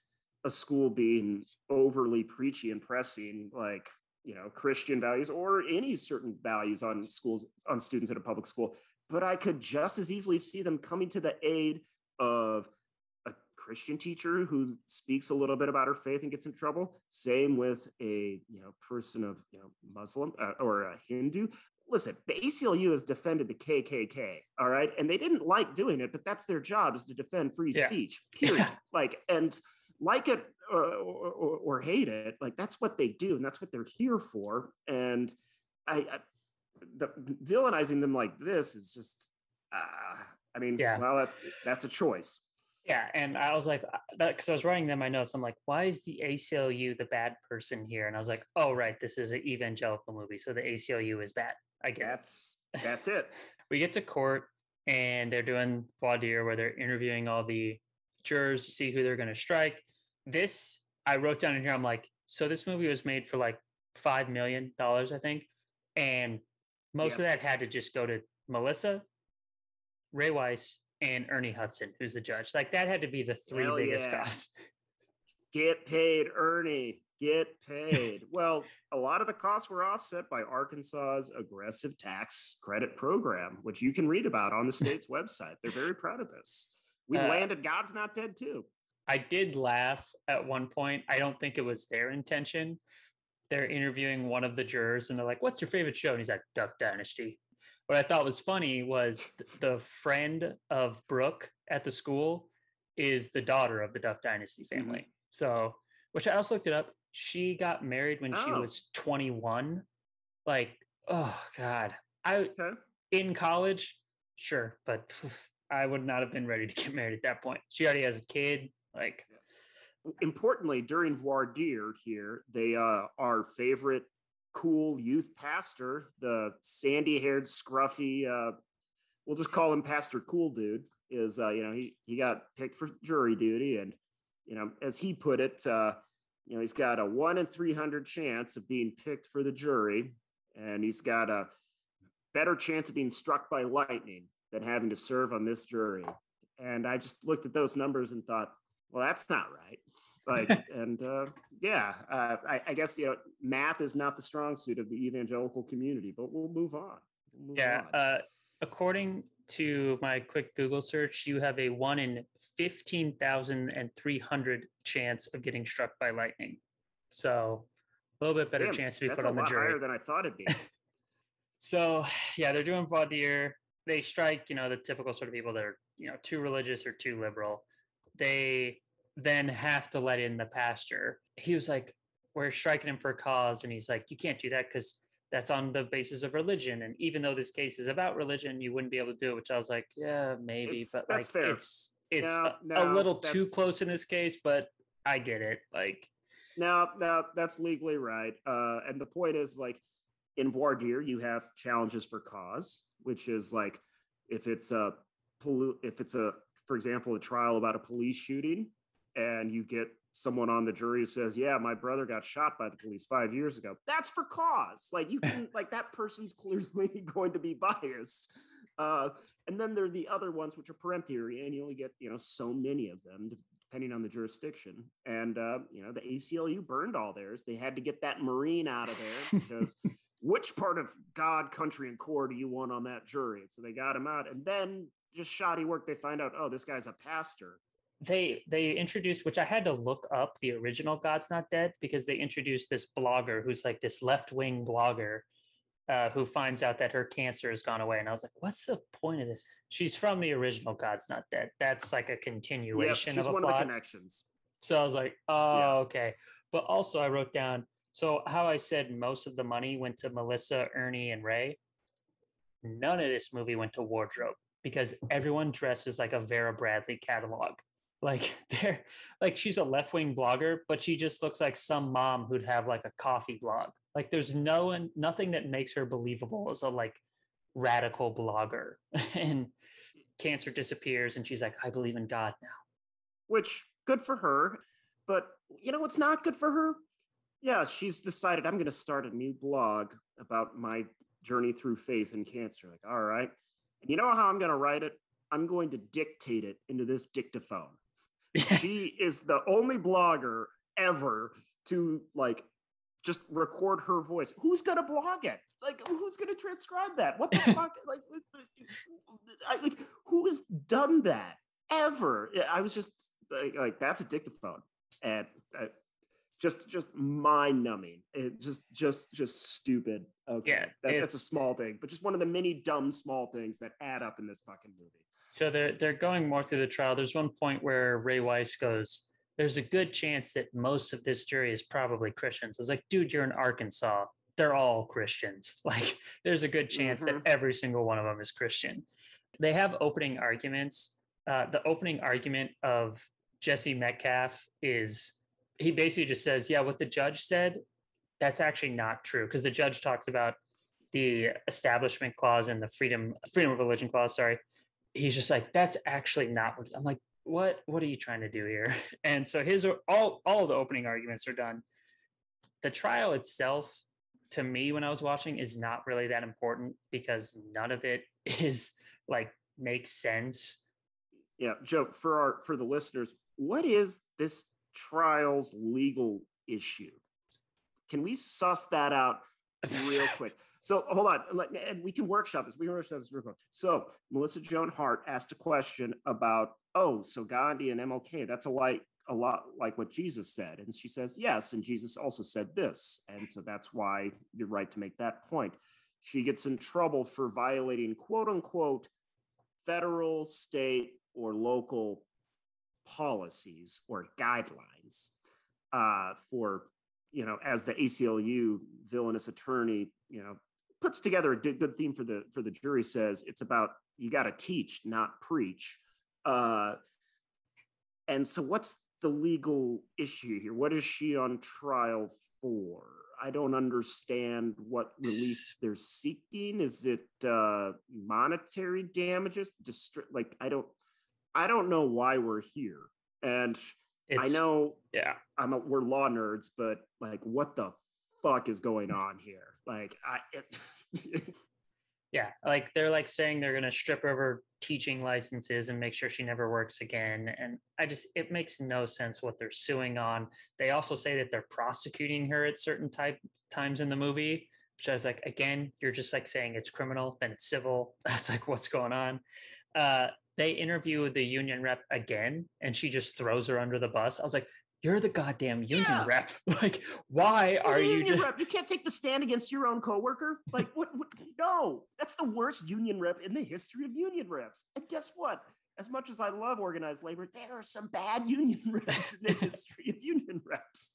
S2: a school being overly preachy and pressing like you know Christian values or any certain values on schools on students at a public school, but I could just as easily see them coming to the aid of a Christian teacher who speaks a little bit about her faith and gets in trouble. Same with a you know person of you know Muslim uh, or a Hindu. Listen, the ACLU has defended the KKK, all right, and they didn't like doing it, but that's their job is to defend free
S1: Yeah.
S2: speech. Period. Like and like it uh, or, or, or hate it, like that's what they do, and that's what they're here for. And I, I the, villainizing them like this is just, uh, I mean,
S1: Yeah.
S2: well, that's that's a choice.
S1: Yeah, and I was like, uh, because I was writing them my notes. I'm like, why is the ACLU the bad person here? And I was like, oh right, this is an evangelical movie, so the ACLU is bad. I guess.
S2: That's that's it.
S1: we get to court and they're doing voir dire where they're interviewing all the jurors to see who they're going to strike. This I wrote down in here. I'm like, So this movie was made for like five million dollars, I think, and most of that had to just go to Melissa, Ray Wise, and Ernie Hudson, who's the judge. Like that had to be the three
S2: Hell
S1: biggest
S2: yeah.
S1: costs.
S2: Get paid, Ernie. Get paid. well, a lot of the costs were offset by Arkansas's aggressive tax credit program, which you can read about on the state's website. They're very proud of this. We
S1: Uh,
S2: landed God's Not Dead too.
S1: I did laugh at one point. I don't think it was their intention. They're interviewing one of the jurors and they're like, What's your favorite show? And he's like, Duck Dynasty. What I thought was funny was th- the friend of Brooke at the school is the daughter of the Duck Dynasty mm-hmm. family. So, which I also looked it up. She got married when she
S2: Oh.
S1: was 21. Like, oh God. I in college, sure, but I would not have been ready to get married at that point. She already has a kid. Like,
S2: Importantly, during voir dire here, they uh, our favorite cool youth pastor, the sandy-haired, scruffy, uh, we'll just call him Pastor Cool Dude, is uh, you know he he got picked for jury duty, and you know as he put it, uh, you know he's got a one in three hundred chance of being picked for the jury, and he's got a better chance of being struck by lightning than having to serve on this jury. And I just looked at those numbers and thought, well, that's not right. Like, and uh, yeah, uh, I, I guess you know, math is not the strong suit of the evangelical community, but we'll move on. We'll move
S1: yeah.
S2: on.
S1: Uh, according to my quick Google search, you have a one in 15,300 chance of getting struck by lightning. So a little bit better
S2: Damn,
S1: chance to be put on the jury.
S2: higher than I thought it'd be.
S1: So yeah, they're doing dire. They strike, you know, the typical sort of people that are, you know, too religious or too liberal. They then have to let in the pastor. He was like, "We're striking him for a cause," and he's like, "You can't do that because that's on the basis of religion. And even though this case is about religion, you wouldn't be able to do it." Which I was like, "Yeah, maybe,"
S2: It's-
S1: but like,
S2: fair.
S1: it's it's
S2: No,
S1: a, a little too close in this case, but I get it. Like,
S2: No, no, that's legally right. Uh, and the point is, like, in voir dire, you have challenges for cause, which is like if it's a poli- if it's a, for example, a trial about a police shooting, and you get someone on the jury who says, "Yeah, my brother got shot by the police five years ago." That's for cause. Like you can, like that person's clearly going to be biased. Uh, and then there are the other ones which are peremptory, and you only get you know so many of them depending on the jurisdiction. And uh, you know the ACLU burned all theirs. They had to get that Marine out of there because which part of God, country, and Corps do you want on that jury? So they got him out, and then just shoddy work. They find out, oh, this guy's a pastor.
S1: they they introduced which i had to look up the original god's not dead because they introduced this blogger who's like this left-wing blogger uh, who finds out that her cancer has gone away. And i was like what's the point of this? She's from the original god's not dead. That's like a
S2: Yeah,
S1: continuation
S2: she's
S1: of a
S2: one of the connections.
S1: so i was like oh okay. But also i wrote down so how i said most of the money went to melissa ernie and ray? None of this movie went to wardrobe because everyone dresses like a vera bradley catalog like they're like she's a left-wing blogger but she just looks like some mom who'd have like a coffee blog like there's no one nothing that makes her believable as a like radical blogger and cancer disappears and she's like i believe in god now
S2: which good for her. But you know what's not good for her? Yeah, she's decided I'm to start a new blog about my journey through faith and cancer. Like, all right. And you know how I'm going to write it? I'm going to dictate it into this dictaphone. she is the only blogger ever to like just record her voice. Who's going to blog it? Like, who's going to transcribe that? What the fuck? Like, I, like, who has done that ever? I was just like, like that's a dictaphone, and uh, just just mind numbing. It just just just stupid. Okay,
S1: Yeah,
S2: that, that's a small thing, but just one of the many dumb small things that add up in this fucking movie.
S1: So they're they're going more through the trial. There's one point where Ray Wise goes, "There's a good chance that most of this jury is probably Christians." I was like, "Dude, you're in Arkansas. They're all Christians. Like, there's a good chance
S2: Mhm.
S1: that every single one of them is Christian." They have opening arguments. Uh, the opening argument of Jesse Metcalfe is he basically just says, "Yeah, what the judge said, that's actually not true," because the judge talks about the establishment clause and the freedom freedom of religion clause. Sorry, he's just like that's actually not what i'm like what what are you trying to do here and so his all all the opening arguments are done the trial itself, to me, when I was watching, is not really that important because none of it is like makes sense.
S2: Yeah, Joe, for our for the listeners, what is this trial's legal issue? Can we suss that out real quick? So hold on, and we can workshop this. We can workshop this real quick. So Melissa Joan Hart asked a question about, oh, so Gandhi and MLK, that's a like a lot like what Jesus said, and she says yes, and Jesus also said this, and so that's why you're right to make that point. She gets in trouble for violating quote unquote federal, state, or local policies or guidelines uh, for you know as the ACLU villainous attorney you know puts together a good theme for the for the jury says it's about you got to teach not preach uh, and so what's the legal issue here? What is she on trial for? I don't understand what relief they're seeking. Is it uh monetary damages distri- like i don't i don't know why we're here and i know
S1: yeah
S2: i'm a, we're law nerds but like what the fuck is going on here like i it,
S1: Yeah, like they're like saying they're gonna strip her of her teaching licenses and make sure she never works again. And I just it makes no sense what they're suing on. They also say that they're prosecuting her at certain type times in the movie, which I was like, again, you're just like saying it's criminal, then it's civil. I was like, what's going on? Uh, they interview the union rep again, and she just throws her under the bus. I was like, you're the goddamn union
S2: Yeah.
S1: rep. like, why
S2: You're
S1: are you just
S2: rep. You can't take the stand against your own coworker. Like what, what? No, that's the worst union rep in the history of union reps. And guess what? As much as I love organized labor, there are some bad union reps in the history of union reps.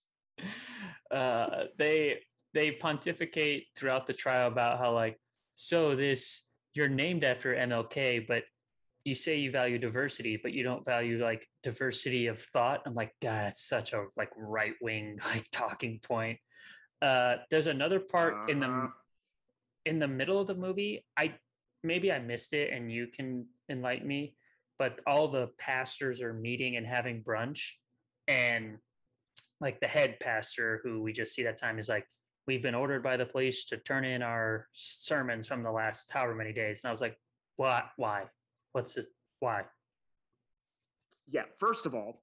S1: uh, they they pontificate throughout the trial about how like so this you're named after MLK, but you say you value diversity, but you don't value like diversity of thought. I'm like, God, that's such a like right wing like talking point. Uh, there's another part in
S2: Uh-huh.
S1: the in the middle of the movie. I maybe I missed it, and you can enlighten me. But all the pastors are meeting and having brunch, and like the head pastor who we just see that time is like we've been ordered by the police to turn in our sermons from the last however many days and i was like why why what's it why
S2: Yeah. First of all,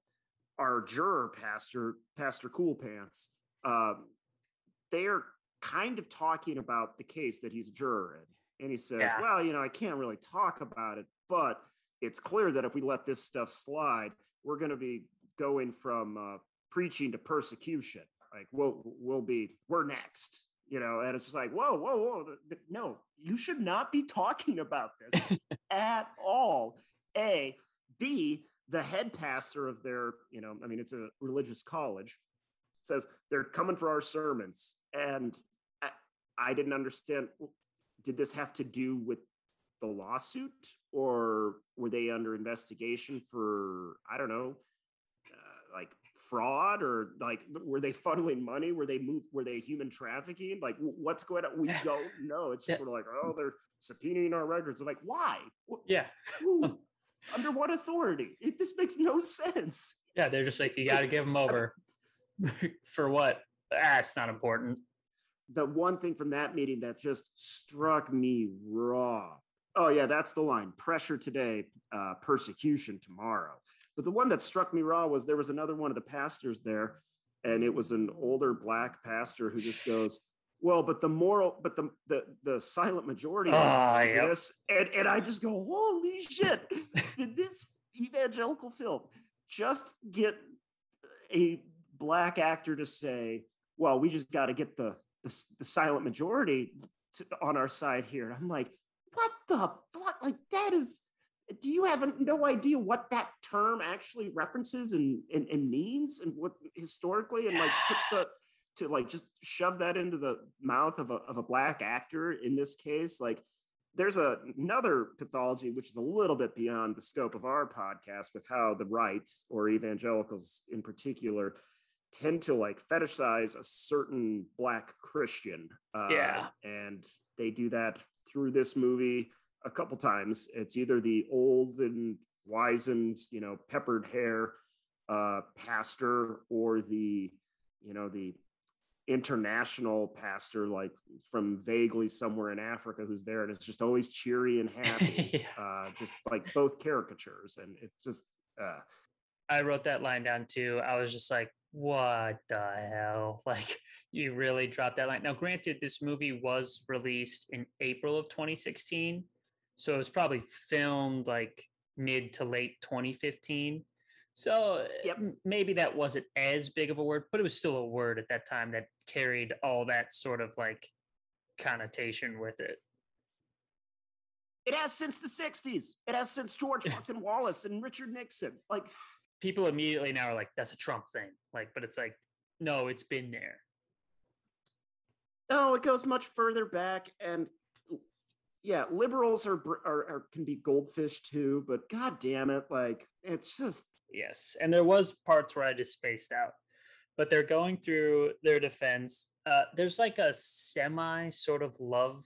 S2: our juror pastor, Pastor Cool Pants, um, they're kind of talking about the case that he's a juror in. And he says,
S1: Yeah.
S2: Well, you know, I can't really talk about it, but it's clear that if we let this stuff slide, we're going to be going from uh, preaching to persecution. Like, we'll, we'll be, we're next, you know, and it's just like, whoa, whoa, whoa. No, you should not be talking about this at all. A, B, the head pastor of their, you know, I mean, it's a religious college, says they're coming for our sermons. And I, I didn't understand. Did this have to do with the lawsuit or were they under investigation for, I don't know, uh, like fraud or like were they funneling money? Were they move? Were they human trafficking? Like what's going on? We don't know. It's
S1: Yeah.
S2: sort of like, oh, they're subpoenaing our records. I'm like, why?
S1: Yeah
S2: who? Under what authority? It, this makes no sense.
S1: yeah they're just like you got to give them over for what ah it's not important
S2: The one thing from that meeting that just struck me raw. Oh, yeah, that's the line pressure today, uh, persecution tomorrow. But the one that struck me raw was there was another one of the pastors there, and it was an older black pastor who just goes, well, but the moral, but the the the silent majority of
S1: Ah, yep.
S2: this, and, and I just go, holy shit! Did this evangelical film just get a black actor to say, well, we just got to get the, the the silent majority to, on our side here? And I'm like, what the fuck? Like that is. Do you have no idea what that term actually references and, and, and means and what historically and like put the to like just shove that into the mouth of a, of a black actor in this case? Like there's a, another pathology which is a little bit beyond the scope of our podcast with how the right or evangelicals in particular tend to like fetishize a certain black christian. Uh,
S1: Yeah.
S2: and they do that through this movie a couple times it's either the old and wizened you know peppered hair uh pastor or the you know the international pastor like from vaguely somewhere in Africa who's there and it's just always cheery and happy. uh, just like both caricatures. And it's just uh
S1: I wrote that line down too. I was just like, what the hell? Like, you really dropped that line. Now, granted, this movie was released in April of 2016. So it was probably filmed like mid to late 2015. So
S2: uh,
S1: Yep. maybe that wasn't as big of a word, but it was still a word at that time that carried all that sort of like connotation with it.
S2: it has since the 60s. It has since George fucking Wallace and Richard Nixon. Like
S1: People immediately now are like, that's a Trump thing. Like, but it's like, no, it's been there.
S2: No, it goes much further back, and yeah, liberals are, are, are can be goldfish too. But god damn it, like it's just
S1: Yes, and there was parts where I just spaced out, but they're going through their defense. Uh, there's like a semi sort of love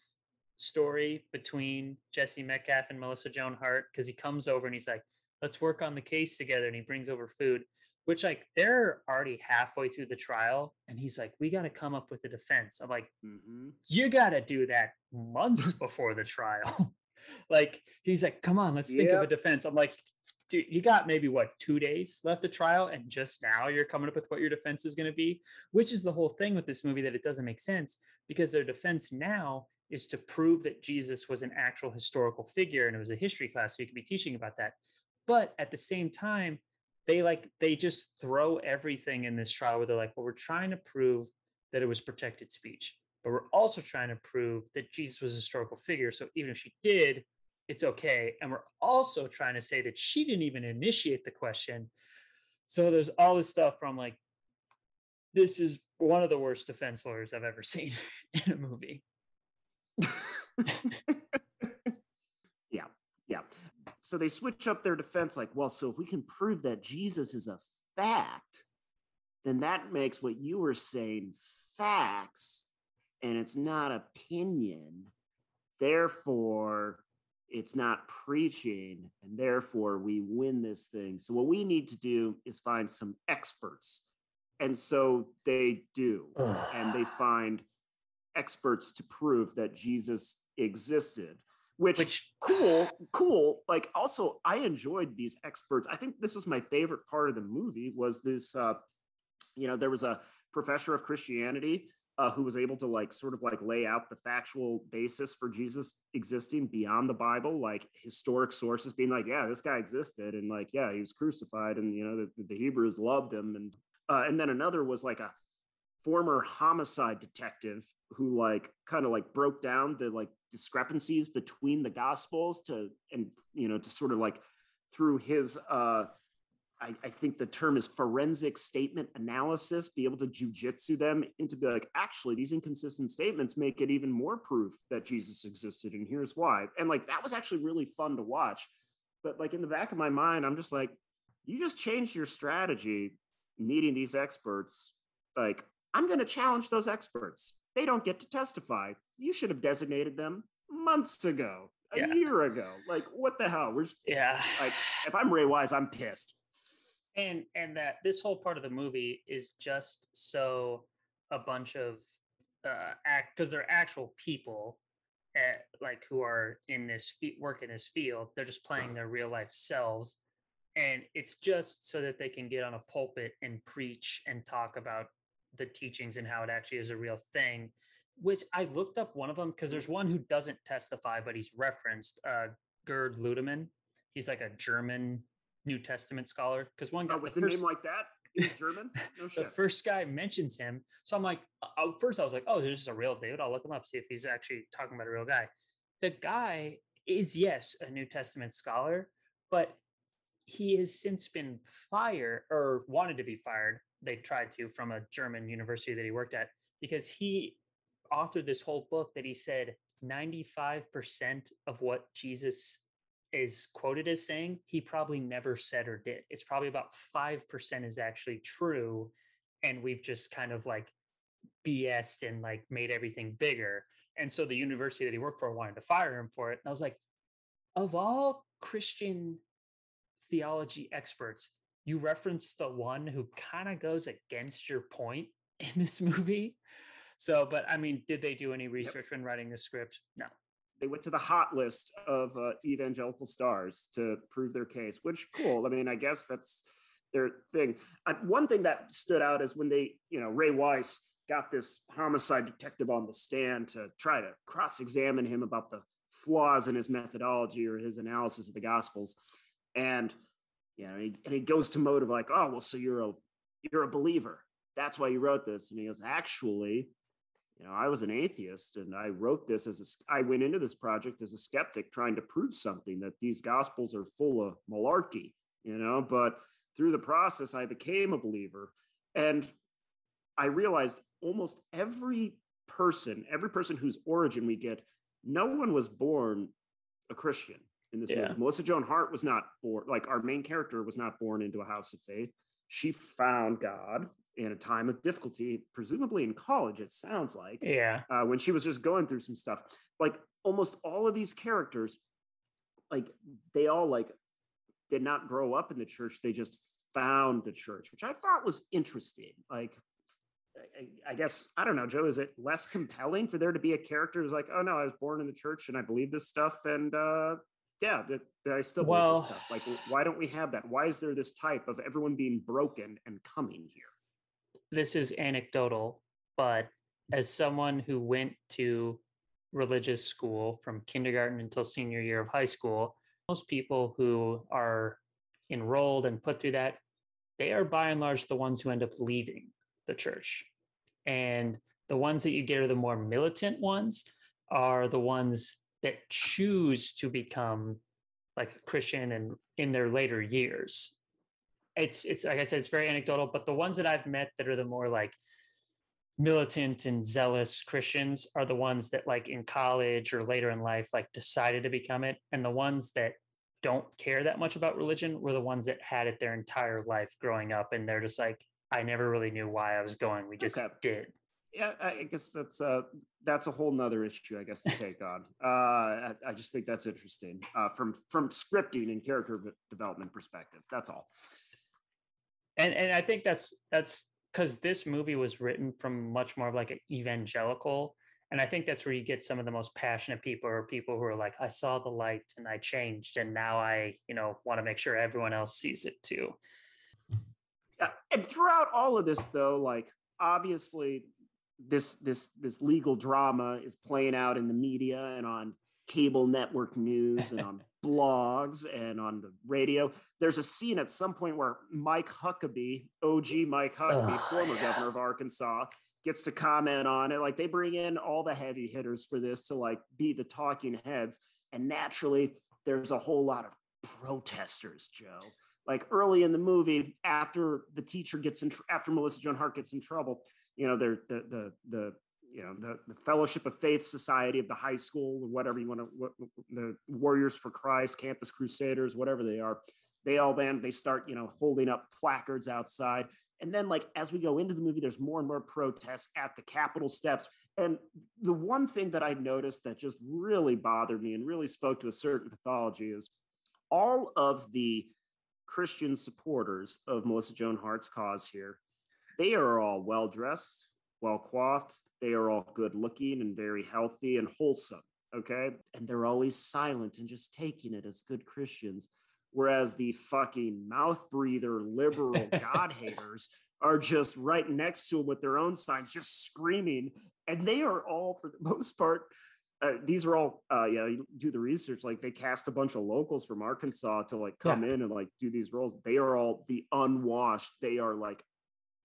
S1: story between Jesse Metcalfe and Melissa Joan Hart because he comes over and he's like, "Let's work on the case together," and he brings over food. Which like they're already halfway through the trial, and he's like, "We got to come up with a defense." I'm like,
S2: mhm.
S1: you got to do that months before the trial. like he's like, come on, let's think of a defense. I'm like, dude, you got maybe what two days left of trial, and just now you're coming up with what your defense is going to be, which is the whole thing with this movie that it doesn't make sense because their defense now is to prove that Jesus was an actual historical figure and it was a history class, so you could be teaching about that. But at the same time, they like they just throw everything in this trial where they're like, well, we're trying to prove that it was protected speech, but we're also trying to prove that Jesus was a historical figure. So even if she did, it's okay. And we're also trying to say that she didn't even initiate the question. So there's all this stuff from like, this is one of the worst defense lawyers I've ever seen in a movie.
S2: So they switch up their defense, like, well, so if we can prove that Jesus is a fact, then that makes what you were saying facts, and it's not opinion. Therefore, it's not preaching, and therefore we win this thing. So what we need to do is find some experts. And so they do, and they find experts to prove that Jesus existed. Which, which cool, cool. Like also, I enjoyed these experts. I think this was my favorite part of the movie. Was this? Uh, you know, there was a professor of Christianity uh, who was able to like sort of like lay out the factual basis for Jesus existing beyond the Bible, like historic sources being like, yeah, this guy existed, and like, yeah, he was crucified, and you know, the, the Hebrews loved him, and uh, and then another was like a former homicide detective who like kind of like broke down the like discrepancies between the gospels to and you know to sort of like through his uh I, I think the term is forensic statement analysis, be able to jujitsu them into be like, actually, these inconsistent statements make it even more proof that Jesus existed, and here's why. And like that was actually really fun to watch. But like in the back of my mind, I'm just like, you just changed your strategy, needing these experts. Like, I'm going to challenge those experts. They don't get to testify. You should have designated them months ago, a
S1: Yeah.
S2: year ago. Like, what the hell? We're just,
S1: Yeah.
S2: like, if I'm Ray Wise, I'm pissed.
S1: and and that this whole part of the movie is just so a bunch of uh act because they're actual people at, like who are in this fe- work in this field they're just playing their real life selves and it's just so that they can get on a pulpit and preach and talk about the teachings and how it actually is a real thing which i looked up one of them because there's one who doesn't testify but he's referenced uh gerd ludemann he's like a german new testament scholar because one guy
S2: Uh, with a
S1: first-
S2: name like that, German. No
S1: the
S2: shit.
S1: first guy mentions him. So I'm like, uh, first I was like, oh, this is a real dude. I'll look him up, see if he's actually talking about a real guy. The guy is, yes, a New Testament scholar, but he has since been fired or wanted to be fired. They tried to from a German university that he worked at because he authored this whole book that he said 95% of what Jesus is quoted as saying he probably never said or did. It's probably about 5% is actually true. And we've just kind of like BS'd and like made everything bigger. And so the university that he worked for wanted to fire him for it. And I was like, of all Christian theology experts, you reference the one who kind of goes against your point in this movie. So, but I mean, did they do any research when writing the script? No.
S2: They went to the hot list of uh, evangelical stars to prove their case, which cool. I mean, I guess that's their thing. One thing that stood out is when they, you know, Ray Wise got this homicide detective on the stand to try to cross-examine him about the flaws in his methodology or his analysis of the gospels and you know he, and he goes to motive like oh well so you're a you're a believer. That's why you wrote this. And he goes actually you know i was an atheist and i wrote this as a i went into this project as a skeptic trying to prove something that these gospels are full of malarkey you know but through the process i became a believer. And i realized almost every person every person whose origin we get no one was born a Christian in this
S1: Yeah.
S2: movie. Melissa Joan Hart was not born, like our main character was not born into a house of faith. She found God in a time of difficulty, presumably in college, it sounds like.
S1: Yeah.
S2: Uh, when she was just going through some stuff. Like almost all of these characters, like they all like did not grow up in the church. They just found the church, which I thought was interesting. Like I- I guess I don't know, Joe. Is it less compelling for there to be a character who's like, "Oh no, I was born in the church and I believe this stuff," and uh, yeah, that, that I still believe
S1: Well-
S2: this stuff. Like, why don't we have that? Why is there this type of everyone being broken and coming here?
S1: this is anecdotal, but as someone who went to religious school from kindergarten until senior year of high school, most people who are enrolled and put through that, they are by and large the ones who end up leaving the church. And the ones that you get are the more militant ones, are the ones that choose to become like a Christian and in their later years it's it's like I said, it's very anecdotal, but the ones that I've met that are the more like militant and zealous Christians are the ones that like in college or later in life like decided to become it. And the ones that don't care that much about religion were the ones that had it their entire life growing up and they're just like, I never really knew why I was going. We just did.
S2: Yeah, I guess that's uh that's a whole nother issue, I guess, to take on. Uh, I, I just think that's interesting uh, from from scripting and character development perspective. That's all.
S1: and and I think that's that's because this movie was written from much more of like an evangelical, and I think that's where you get some of the most passionate people or people who are like, I saw the light and I changed, and now I you know want to make sure everyone else sees it too.
S2: Yeah, and throughout all of this, though, like obviously this this this legal drama is playing out in the media and on cable network news and on blogs and on the radio. There's a scene at some point where Mike Huckabee, OG Mike Huckabee,
S1: Ugh,
S2: former governor of Arkansas, gets to comment on it. Like they bring in all the heavy hitters for this to like be the talking heads. And naturally, there's a whole lot of protesters, Joe. Like early in the movie, after the teacher gets in, tr- after Melissa Joan Hart gets in trouble, you know, the the the you know the, the Fellowship of Faith Society of the high school, or whatever you want to, what, the Warriors for Christ, Campus Crusaders, whatever they are. They all band. They start, you know, holding up placards outside. And then, like, as we go into the movie, there's more and more protests at the Capitol steps. And the one thing that I noticed that just really bothered me and really spoke to a certain pathology is all of the Christian supporters of Melissa Joan Hart's cause here, they are all well dressed, well coiffed. They are all good looking and very healthy and wholesome. Okay. And they're always silent and just taking it as good Christians. Whereas the fucking mouth breather liberal God haters are just right next to them with their own signs, just screaming. And they are all, for the most part, uh, these are all uh yeah you do the research like they cast a bunch of locals from arkansas to like come in and like do these roles they are all the unwashed they are like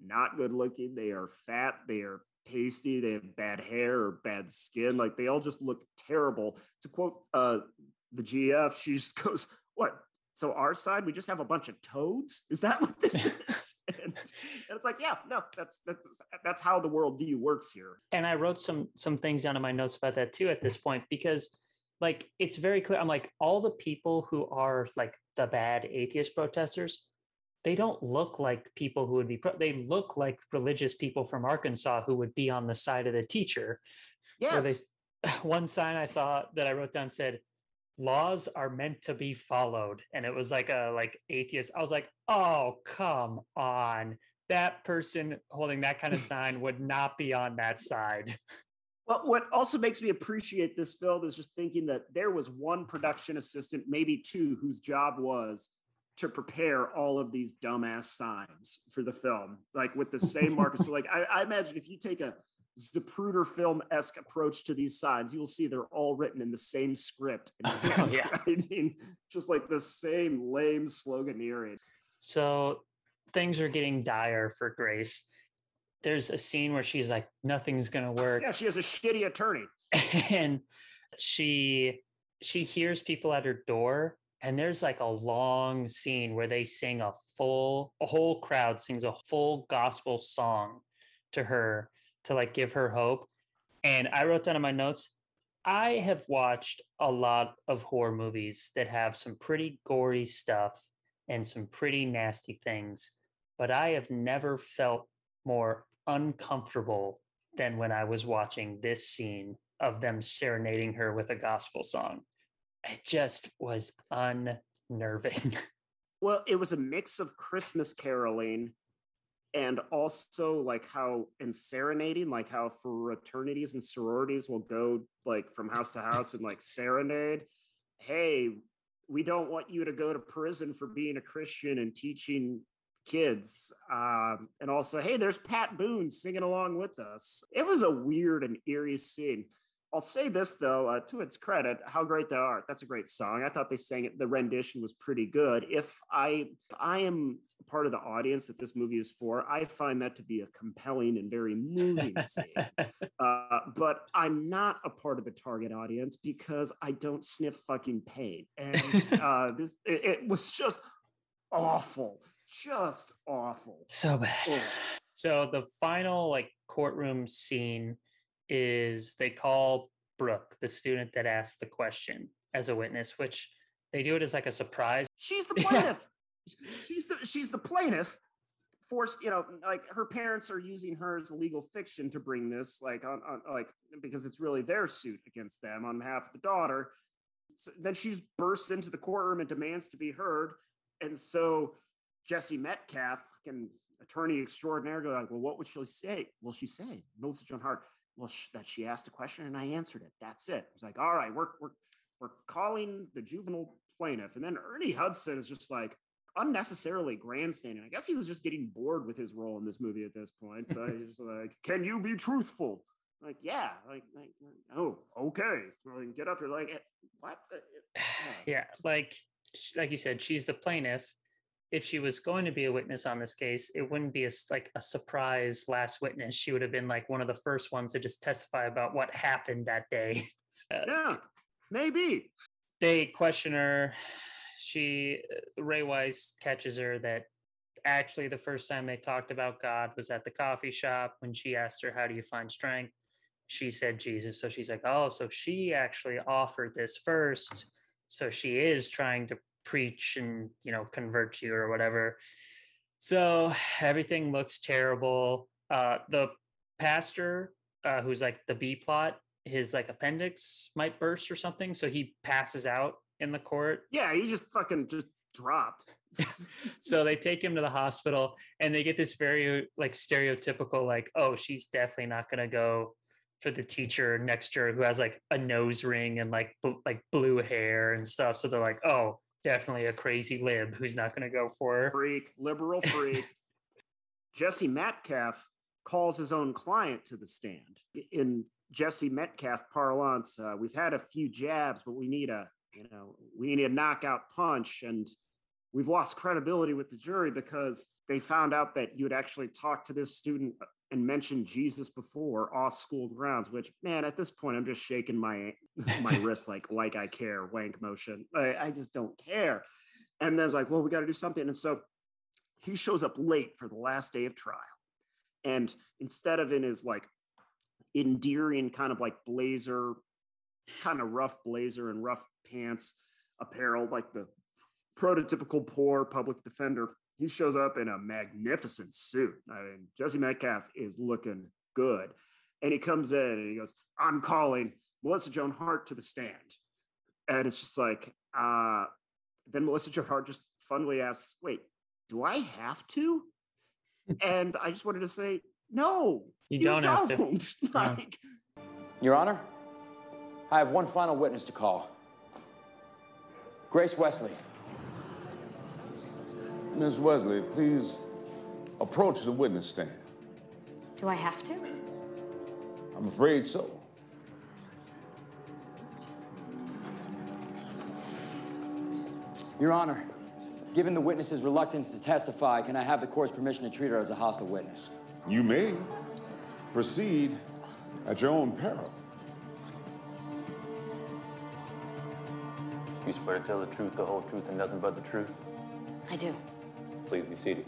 S2: not good looking. They are fat. They are pasty. They have bad hair or bad skin. Like they all just look terrible. To quote uh the gf she just goes what? So our side we just have a bunch of toads? Is that what this is? And, and it's like yeah no that's that's that's how the world view works here.
S1: And I wrote some some things down in my notes about that too at this point because like it's very clear. I'm like all the people who are like the bad atheist protesters, they don't look like people who would be. Pro- they look like religious people from Arkansas who would be on the side of the teacher.
S2: Yes.
S1: They, one sign I saw that I wrote down said, "Laws are meant to be followed," and it was like a like atheist. I was like, "Oh come on." that person holding that kind of sign would not be on that side.
S2: Well, what also makes me appreciate this film is just thinking that there was one production assistant, maybe two, whose job was to prepare all of these dumbass signs for the film, like with the same markers. so, like, I, I imagine if you take a Zapruder film esque approach to these signs, you will see they're all written in the same script and
S1: Oh, yeah.
S2: handwriting, just like the same lame sloganeering.
S1: So things are getting dire for Grace. There's a scene where she's like, nothing's gonna work.
S2: Yeah, she has a shitty attorney.
S1: and she she hears people at her door and there's like a long scene where they sing a full a whole crowd sings a full gospel song to her to like give her hope and i wrote down in my notes i have watched a lot of horror movies that have some pretty gory stuff and some pretty nasty things but i have never felt more uncomfortable than when I was watching this scene of them serenading her with a gospel song. It just was unnerving.
S2: Well, it was a mix of Christmas caroling and also like how and serenading, like how fraternities and sororities will go like from house to house and like serenade. Hey, we don't want you to go to prison for being a Christian and teaching kids. Um, and also, hey, there's Pat Boone singing along with us. It was a weird and eerie scene. I'll say this though, uh, to its credit, "How Great Thou Art." That's a great song. I thought they sang it. The rendition was pretty good. If I, if I am part of the audience that this movie is for, I find that to be a compelling and very moving scene. Uh, but I'm not a part of the target audience because I don't sniff fucking pain, and uh, this it, it was just awful, just awful.
S1: so bad.
S2: Oh.
S1: So the final like courtroom scene is they call Brooke, the student that asked the question, as a witness, which they do it as like a surprise.
S2: She's the plaintiff. she's the she's the plaintiff. Forced, you know, like her parents are using her as a legal fiction to bring this, like on, on like because it's really their suit against them on behalf of the daughter. So then she's bursts into the courtroom and demands to be heard, and so Jesse Metcalfe, fucking attorney extraordinaire, go like, well, what would she say? Will she say Melissa Joan Hart? Well, sh- that she asked a question and I answered it. That's it. It's like, all right, we're we're we're calling the juvenile plaintiff, and then Ernie Hudson is just like unnecessarily grandstanding. I guess he was just getting bored with his role in this movie at this point. But he's like, "Can you be truthful?" Like, yeah, like, like oh, okay. Well, get up you're like, eh, what? Uh, uh,
S1: yeah, like like you said, she's the plaintiff. If she was going to be a witness on this case, it wouldn't be a, like a surprise last witness. She would have been like one of the first ones to just testify about what happened that day. Uh,
S2: yeah, maybe.
S1: They question her. She uh, Ray Wise catches her that actually the first time they talked about God was at the coffee shop when she asked her, "How do you find strength?" She said Jesus. So she's like, "Oh, so she actually offered this first. So she is trying to preach and you know convert you or whatever." So everything looks terrible. Uh, the pastor, uh, who's like the B plot, his like appendix might burst or something, so he passes out in the court.
S2: Yeah, he just fucking just dropped.
S1: so they take him to the hospital and they get this very like stereotypical like oh she's definitely not going to go for the teacher next year who has like a nose ring and like bl- like blue hair and stuff so they're like oh definitely a crazy lib who's not going to go for her.
S2: Freak liberal freak. Jesse Metcalfe calls his own client to the stand. In Jesse Metcalfe parlance uh, we've had a few jabs but we need a you know we need a knockout punch and we've lost credibility with the jury because they found out that you had actually talked to this student and mentioned Jesus before off school grounds, which man, at this point, I'm just shaking my my wrist like like I care, wank motion. I, I just don't care. And then it's like, well, we got to do something. And so he shows up late for the last day of trial. And instead of in his like endearing kind of like blazer, kind of rough blazer and rough pants apparel, like the prototypical poor public defender. He shows up in a magnificent suit. I mean, Jesse Metcalfe is looking good. And he comes in and he goes, I'm calling Melissa Joan Hart to the stand. And it's just like, uh, then Melissa Joan Hart just funnily asks, Wait, do I have to? and I just wanted to say, no,
S1: You don't have to.
S2: don't. like,
S4: Your Honor, I have one final witness to call. Grace Wesley.
S10: Miss Wesley, please approach the witness stand.
S6: Do I have to?
S10: I'm afraid so.
S4: Your Honor, given the witness's reluctance to testify, can I have the court's permission to treat her as a hostile witness?
S10: You may proceed at your own peril.
S15: You swear to tell the truth, the whole truth, and nothing but the truth?
S6: I do.
S15: Please be seated.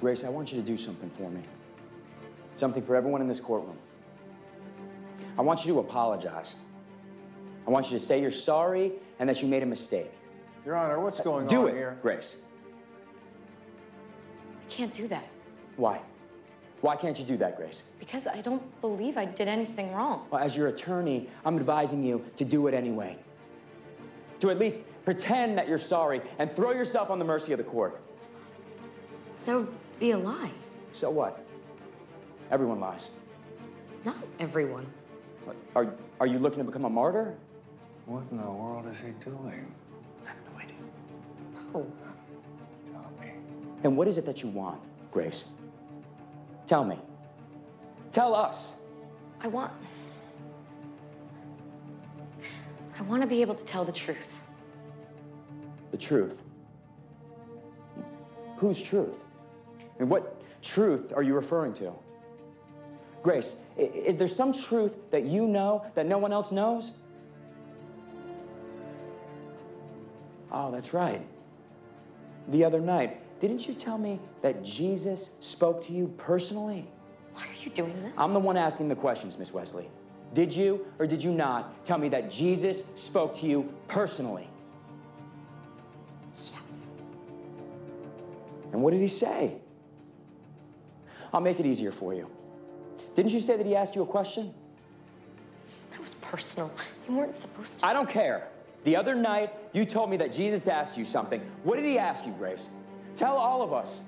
S4: Grace, I want you to do something for me. Something for everyone in this courtroom. I want you to apologize. I want you to say you're sorry and that you made a mistake.
S3: Your Honor, what's uh, going on?
S4: do
S3: on
S4: it,
S3: here?
S4: Grace.
S6: I can't do that
S4: Why? Why can't you do that, Grace?
S6: because I don't believe I did anything wrong.
S4: Well, as your attorney, I'm advising you to do it anyway. To at least pretend that you're sorry and throw yourself on the mercy of the court.
S6: That would be a lie.
S4: So what? Everyone lies.
S6: Not everyone.
S4: Are, are you looking to become a martyr?
S3: What in the world is he doing? I have no idea.
S6: Oh, Tommy.
S4: Then what is it that you want, Grace? Tell me. Tell us.
S6: I want. I want to be able to tell the truth.
S4: The truth. Whose truth? And what truth are you referring to? Grace, is there some truth that you know that no one else knows? Oh, that's right. The other night, didn't you tell me that Jesus spoke to you personally?
S6: Why are you doing this?
S4: I'm the one asking the questions, Miss Wesley. Did you or did you not tell me that Jesus spoke to you personally?
S6: Yes.
S4: And what did he say? I'll make it easier for you. Didn't you say that he asked you a question?
S6: That was personal. You weren't supposed to.
S4: I don't care. The other night, you told me that Jesus asked you something. What did he ask you, Grace? Tell all of us.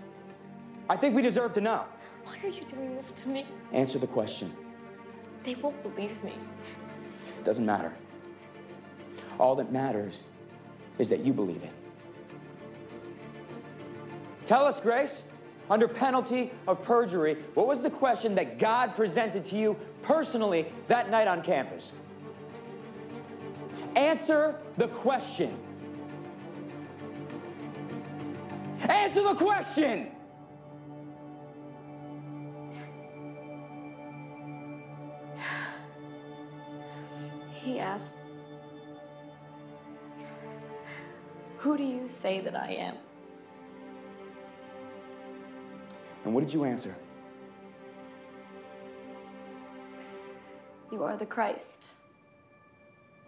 S4: I think we deserve to know.
S6: Why are you doing this to me?
S4: Answer the question.
S6: They won't believe me.
S4: Doesn't matter. All that matters is that you believe it. Tell us, Grace, under penalty of perjury, what was the question that God presented to you personally that night on campus? Answer the question. Answer the question!
S6: He asked, Who do you say that I am?
S4: And what did you answer?
S6: You are the Christ,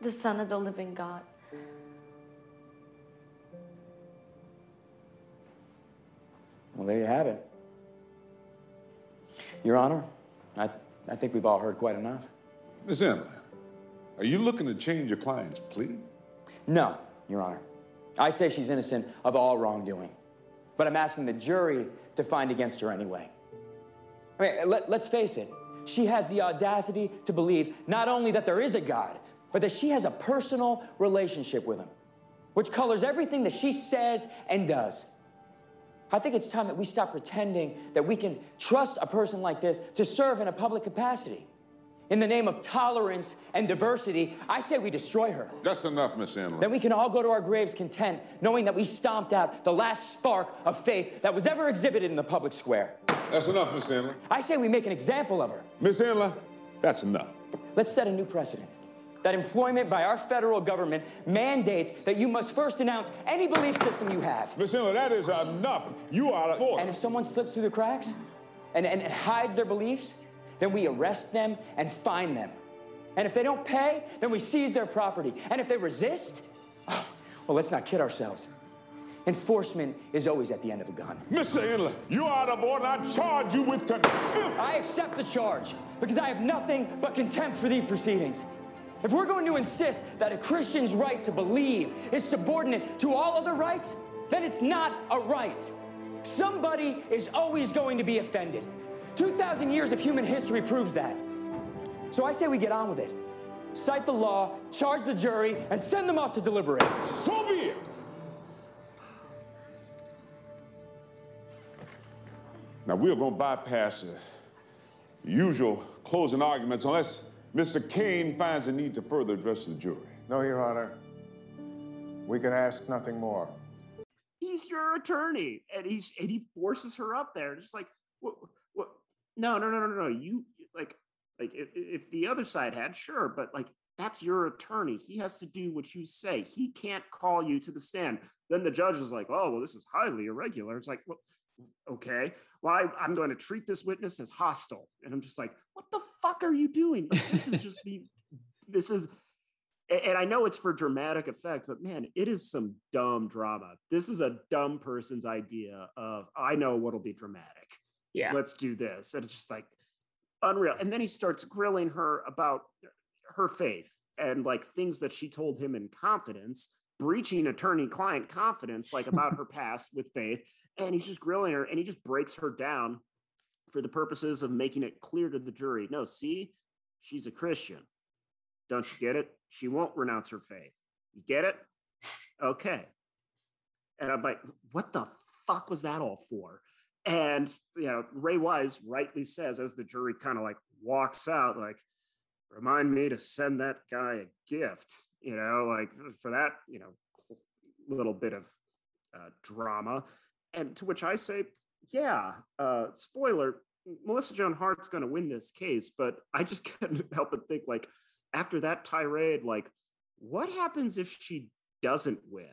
S6: the Son of the living God.
S4: Well, there you have it. Your Honor, I, I think we've all heard quite enough.
S10: Miss Emma, are you looking to change your client's plea?
S4: No, Your Honor. I say she's innocent of all wrongdoing. But I'm asking the jury to find against her anyway. I mean, let, let's face it. She has the audacity to believe not only that there is a God, but that she has a personal relationship with him, which colors everything that she says and does. I think it's time that we stop pretending that we can trust a person like this to serve in a public capacity. In the name of tolerance and diversity, I say we destroy her.
S10: That's enough, Miss Emma.
S4: Then we can all go to our graves content, knowing that we stomped out the last spark of faith that was ever exhibited in the public square.
S10: That's enough, Miss Emma.
S4: I say we make an example of her.
S10: Miss Emma, that's enough.
S4: Let's set a new precedent. That employment by our federal government mandates that you must first announce any belief system you have.
S10: Miss Emma, that is enough. You are out of order.
S4: And if someone slips through the cracks and, and, and hides their beliefs, then we arrest them and fine them. And if they don't pay, then we seize their property. And if they resist, well, let's not kid ourselves. Enforcement is always at the end of a gun.
S10: Mr. Endler, you are out of order. I charge you with contempt.
S4: I accept the charge because I have nothing but contempt for these proceedings. If we're going to insist that a Christian's right to believe is subordinate to all other rights, then it's not a right. Somebody is always going to be offended. 2,000 years of human history proves that. So I say we get on with it. Cite the law, charge the jury, and send them off to deliberate.
S10: So be it. Now, we're going to bypass the usual closing arguments unless Mr. Kane finds a need to further address the jury.
S3: No, Your Honor. We can ask nothing more.
S2: He's your attorney, and he's and he forces her up there, just like what? What? No, no, no, no, no. You like like if, if the other side had, sure, but like that's your attorney. He has to do what you say. He can't call you to the stand. Then the judge is like, oh well, this is highly irregular. It's like, well, okay, well, I, I'm going to treat this witness as hostile, and I'm just like, what the fuck are you doing? Like, this is just the, this is and I know it's for dramatic effect, but man, it is some dumb drama. This is a dumb person's idea of I know what'll be dramatic.
S1: Yeah.
S2: Let's do this. And it's just like unreal. And then he starts grilling her about her faith and like things that she told him in confidence, breaching attorney client confidence, like about her past with faith. And he's just grilling her and he just breaks her down for the purposes of making it clear to the jury no, see, she's a Christian. Don't you get it? She won't renounce her faith. You get it? Okay. And I'm like, what the fuck was that all for? And you know, Ray Wise rightly says, as the jury kind of like walks out, like, remind me to send that guy a gift, you know, like for that, you know, little bit of uh, drama. And to which I say, yeah, uh, spoiler, Melissa Joan Hart's going to win this case, but I just couldn't help but think, like, after that tirade, like, what happens if she doesn't win?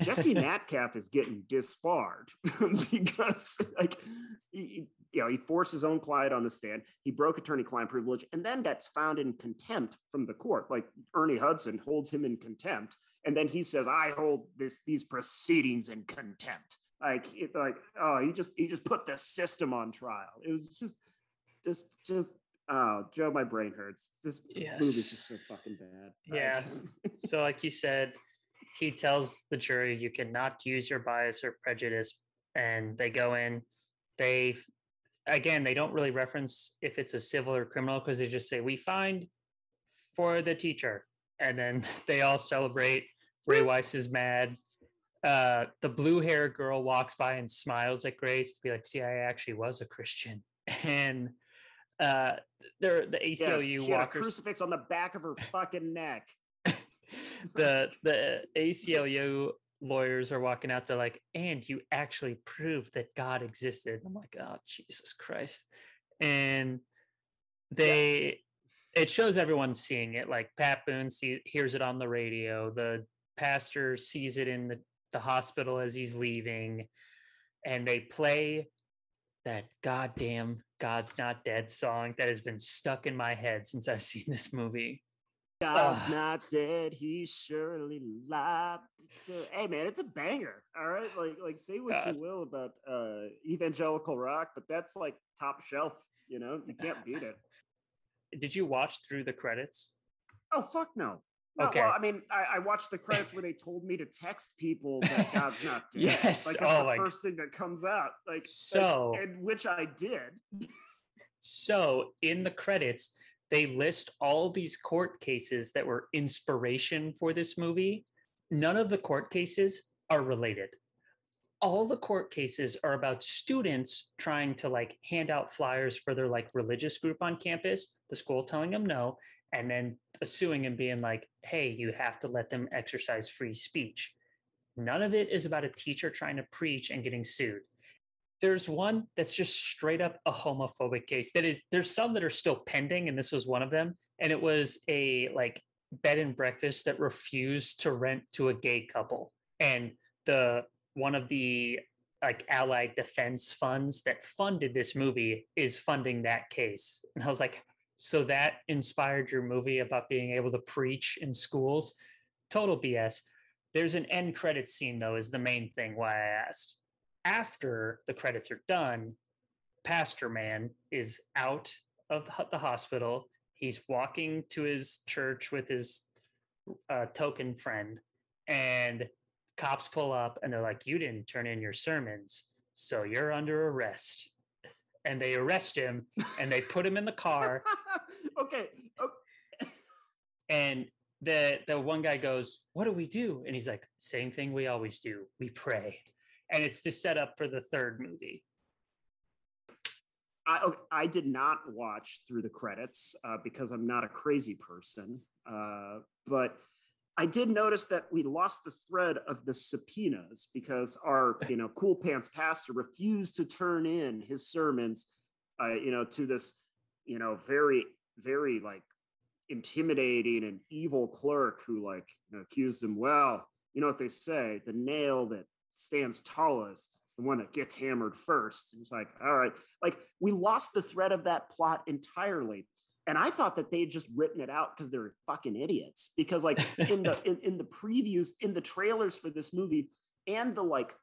S2: Jesse Metcalfe is getting disbarred because, like, he, you know, he forced his own client on the stand. He broke attorney-client privilege, and then that's found in contempt from the court. Like Ernie Hudson holds him in contempt, and then he says, "I hold this these proceedings in contempt." Like, it, like, oh, he just he just put the system on trial. It was just, just, just. Oh, Joe, my brain hurts. This
S1: Yes.
S2: movie's just so fucking bad.
S1: Yeah. so, like you said, he tells the jury you cannot use your bias or prejudice, and they go in. They, again, they don't really reference if it's a civil or criminal because they just say we find for the teacher, and then they all celebrate. Ray Wise is mad. Uh, the blue hair girl walks by and smiles at Grace to be like, "See, I actually was a Christian." And uh, they're the
S2: Yeah,
S1: ACLU
S2: she had a
S1: walkers
S2: crucifix on the back of her fucking neck.
S1: the the ACLU lawyers are walking out. They're like, "And you actually proved that God existed." I'm like, "Oh Jesus Christ!" And they, it shows everyone seeing it. Like Pat Boone hears it on the radio. The pastor sees it in the the hospital as he's leaving, and they play that goddamn "God's Not Dead" song that has been stuck in my head since I've seen this movie.
S2: God's
S1: Ugh.
S2: not dead, he's surely alive. Hey man, it's a banger. All right. Like like say what
S1: God.
S2: you will about uh evangelical rock, but that's like top shelf, you know, you can't beat it.
S1: Did you watch through the credits?
S2: Oh fuck no. No,
S1: Okay.
S2: well, I mean, I, I watched the credits where they told me to text people that God's not dead.
S1: Yes,
S2: like that's
S1: oh
S2: the
S1: my-
S2: first thing that comes out. Like like,
S1: So-
S2: and which I did.
S1: So in the credits, they list all these court cases that were inspiration for this movie. None of the court cases are related. All the court cases are about students trying to like hand out flyers for their like religious group on campus, the school telling them no, and then suing and being like, hey, you have to let them exercise free speech. None of it is about a teacher trying to preach and getting sued. There's one that's just straight up a homophobic case that is there's some that are still pending and this was one of them and it was a like bed and breakfast that refused to rent to a gay couple. And the one of the like allied defense funds that funded this movie is funding that case. And i was like so that inspired your movie about being able to preach in schools total bs there's an end credit scene though is the main thing why i asked after the credits are done, Pastor Man is out of the hospital. he's walking to his church with his uh, token friend, and cops pull up and they're like, "You didn't turn in your sermons, so you're under arrest." And they arrest him and they put him in the car.
S2: okay.
S1: And the the one guy goes, "What do we do?" And he's like, "Same thing we always do. We pray." And it's the setup for the third movie.
S2: I okay, I did not watch through the credits uh, because I'm not a crazy person, uh, but I did notice that we lost the thread of the subpoenas because our you know cool pants pastor refused to turn in his sermons, uh, you know, to this you know very very like intimidating and evil clerk who like you know, accused him. Well, you know what they say: the nail that stands tallest is the one that gets hammered first. It's like, all right, like we lost the thread of that plot entirely. And I thought that they had just written it out because they're fucking idiots. Because like in the in, in the previews, in the trailers for this movie, and the like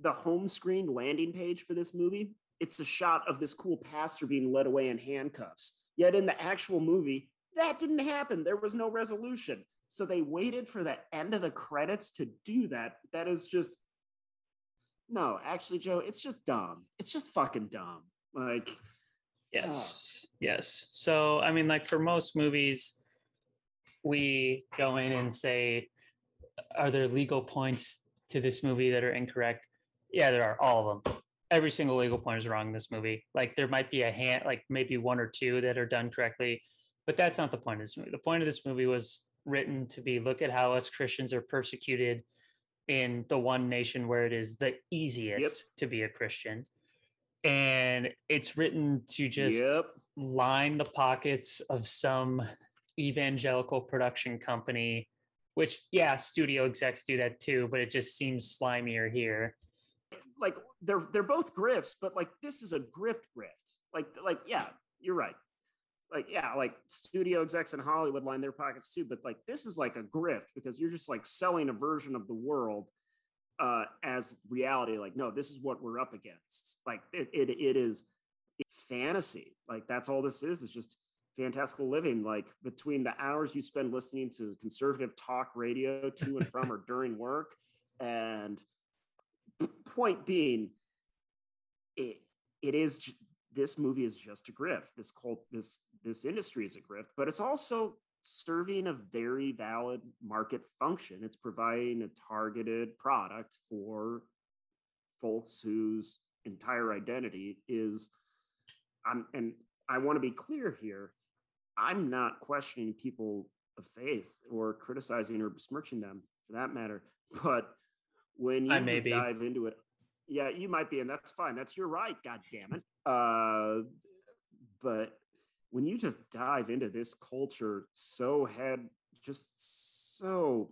S2: the home screen landing page for this movie, it's a shot of this cool pastor being led away in handcuffs. Yet in the actual movie, that didn't happen. There was no resolution. So they waited for the end of the credits to do that. That is just no, actually, Joe, it's just dumb. It's just fucking dumb. Like,
S1: Yes. Yes. So, I mean, like for most movies, we go in and say, are there legal points to this movie that are incorrect? Yeah, there are all of them. Every single legal point is wrong in this movie. Like there might be a hand, like maybe one or two that are done correctly, but that's not the point of this movie. The point of this movie was written to be look at how us Christians are persecuted in the one nation where it is the easiest
S2: Yep.
S1: to be a Christian. And it's written to just
S2: Yep.
S1: line the pockets of some evangelical production company, which, yeah, studio execs do that too, but it just seems slimier here.
S2: like they're they're both grifts, but like this is a grift grift. Like like yeah, you're right. Like yeah, like studio execs in Hollywood line their pockets too, but like this is like a grift because you're just like selling a version of the world uh as reality. Like no, this is what we're up against. Like it it, it is fantasy. Like that's all this is. It's just fantastical living. Like between the hours you spend listening to conservative talk radio to and from or during work, and point being, it it is this movie is just a grift. This cult, this this industry is a grift, but it's also serving a very valid market function. It's providing a targeted product for folks whose entire identity is I'm and I want to be clear here. I'm not questioning people of faith or criticizing or besmirching them for that matter. But when you just
S1: be.
S2: dive into it, yeah, you might be, and that's fine. That's your right. God damn it. Uh, but when you just dive into this culture so head, just so,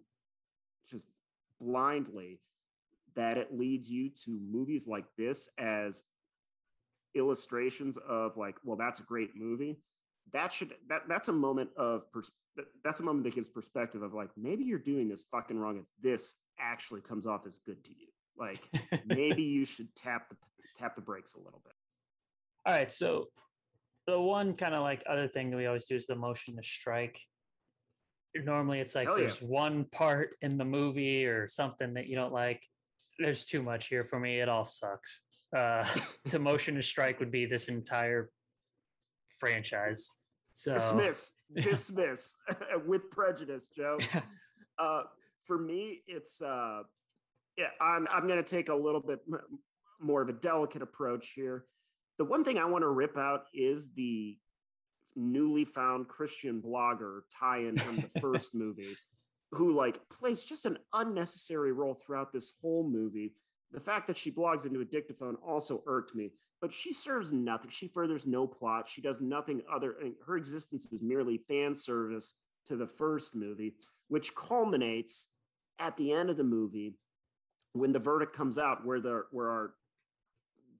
S2: just blindly, that it leads you to movies like this as illustrations of like, well, that's a great movie. That should that that's a moment of pers- that's a moment that gives perspective of like maybe you're doing this fucking wrong if this actually comes off as good to you. Like maybe you should tap the tap the brakes a little bit.
S1: All right. So the one kind of like other thing that we always do is the motion to strike. Normally it's like
S2: Hell yeah.
S1: there's one part in the movie or something that you don't like. There's too much here for me. It all sucks. Uh to motion to strike would be this entire franchise. So
S2: dismiss dismiss with prejudice joe uh for me it's uh yeah i'm i'm gonna take a little bit more of a delicate approach here the one thing i want to rip out is the newly found christian blogger tie-in from the first movie who like plays just an unnecessary role throughout this whole movie the fact that she blogs into a dictaphone also irked me but she serves nothing. She furthers no plot. She does nothing other. Her existence is merely fan service to the first movie, which culminates at the end of the movie when the verdict comes out, where the where our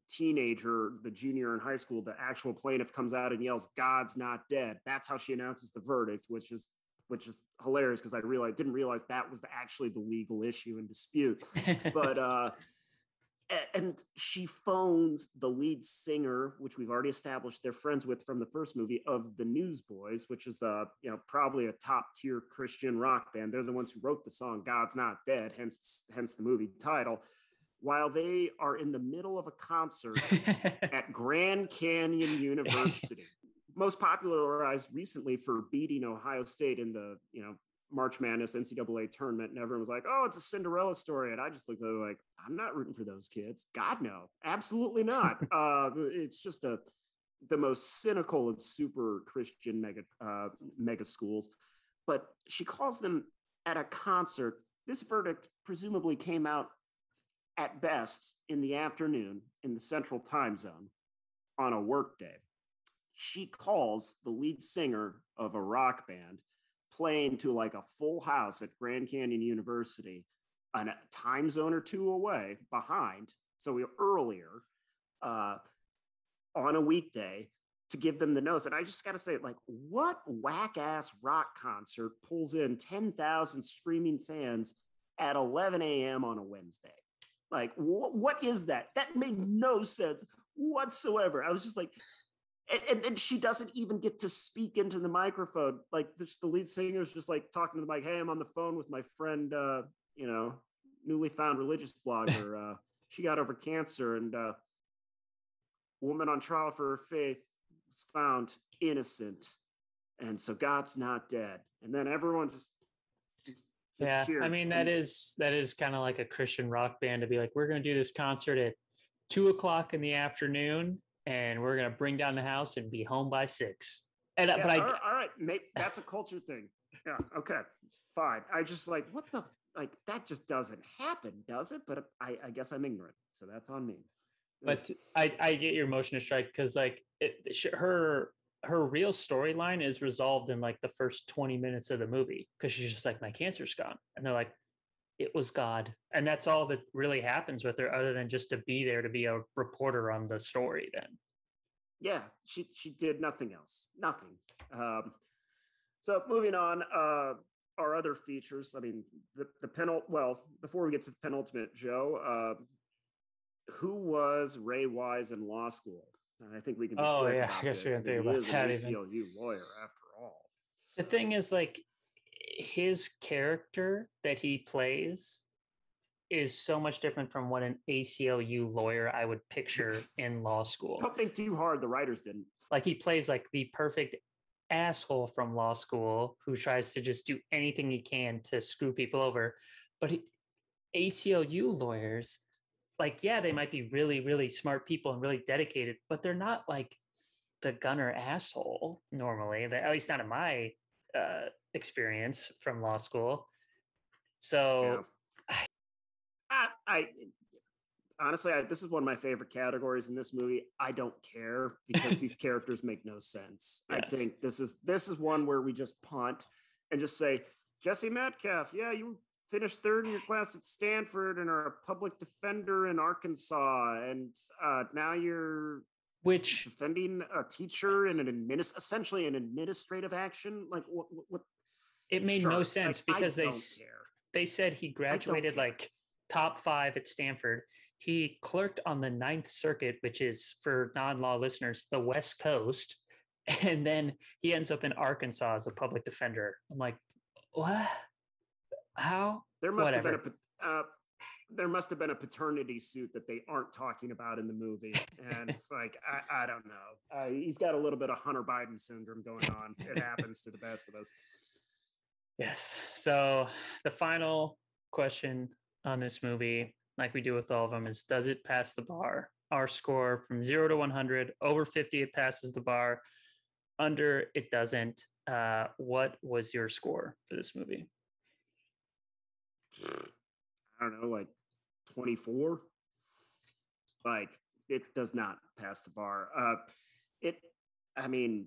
S2: teenager, the junior in high school, the actual plaintiff comes out and yells, "God's not dead." That's how she announces the verdict, which is which is hilarious because I realized didn't realize that was the, actually the legal issue in dispute. but uh And she phones the lead singer, which we've already established they're friends with from the first movie of the Newsboys, which is uh, you know, probably a top tier Christian rock band. They're the ones who wrote the song "God's Not Dead," hence hence the movie title. While they are in the middle of a concert at Grand Canyon University, most popularized recently for beating Ohio State in the you know March Madness NCAA tournament, and everyone was like, "Oh, it's a Cinderella story," and I just looked at it like, "I'm not rooting for those kids. God no, absolutely not. uh, it's just a the most cynical of super Christian mega uh, mega schools." But she calls them at a concert. This verdict presumably came out at best in the afternoon in the Central Time Zone on a workday she calls the lead singer of a rock band playing to like a full house at Grand Canyon University, a time zone or two away behind. So we earlier uh, on a weekday to give them the nose. And I just got to say, like, what whack ass rock concert pulls in 10,000 screaming fans at 11 a.m. on a Wednesday? Like, wh- what is that? That made no sense whatsoever. I was just like, and, and, and she doesn't even get to speak into the microphone. Like this, the lead singer is just like talking to the mic. Hey, I'm on the phone with my friend, uh, you know, newly found religious blogger. Uh, she got over cancer, and uh, woman on trial for her faith was found innocent, and so God's not dead. And then everyone just, just,
S1: yeah i mean that is that is kind of like a christian rock band to be like we're going to do this concert at two o'clock in the afternoon and we're going to bring down the house and be home by six and uh,
S2: Yeah,
S1: but i
S2: all right, all right, mate, that's a culture thing. Yeah, okay, fine. I just like what the like that just doesn't happen, does it? But I, I guess I'm ignorant, so that's on me.
S1: but I, I get your motion to strike because like it, her her real storyline is resolved in like the first 20 minutes of the movie because she's just like my cancer's gone and they're like it was god and that's all that really happens with her other than just to be there to be a reporter on the story then
S2: yeah, she she did nothing else, nothing. Um, so moving on, uh, our other features. I mean, the the penult. Well, before we get to the penultimate, Joe, uh, who was Ray Wise in law school? And I think we can.
S1: Oh, yeah, I guess we can think about that
S2: an
S1: even.
S2: ACLU lawyer after all.
S1: the thing is like his character that he plays is so much different from what an ACLU lawyer I would picture in law school.
S2: Don't think too hard. The writers didn't.
S1: Like he plays like the perfect asshole from law school who tries to just do anything he can to screw people over. But he, ACLU lawyers, like, yeah, they might be really, really smart people and really dedicated, but they're not like the gunner asshole normally, that- at least not in my uh, experience from law school. So
S2: I, I honestly, I, this is one of my favorite categories in this movie. I don't care because these characters make no sense.
S1: Yes.
S2: I think this is this is one where we just punt and just say, Jesse Metcalfe, yeah, you finished third in your class at Stanford and are a public defender in Arkansas, and uh, now you're
S1: which
S2: defending a teacher in an adminis- essentially an administrative action. Like what? what, what
S1: it made
S2: Sure,
S1: no
S2: like,
S1: sense
S2: I
S1: because they s- they said he graduated like top five at Stanford. He clerked on the Ninth Circuit, which is for non-law listeners, the West Coast, and then he ends up in Arkansas as a public defender. I'm like, what? How?
S2: There must
S1: Whatever.
S2: have been a uh, there must have been a paternity suit that they aren't talking about in the movie, and it's like I, I don't know. Uh, he's got a little bit of Hunter Biden syndrome going on. It happens to the best of us.
S1: Yes. So the final question on this movie, like we do with all of them, is does it pass the bar? Our score from zero to 100, over 50, it passes the bar. Under, it doesn't. Uh, what was your score for this movie?
S2: I don't know, like twenty four. Like it does not pass the bar. Uh, it, I mean,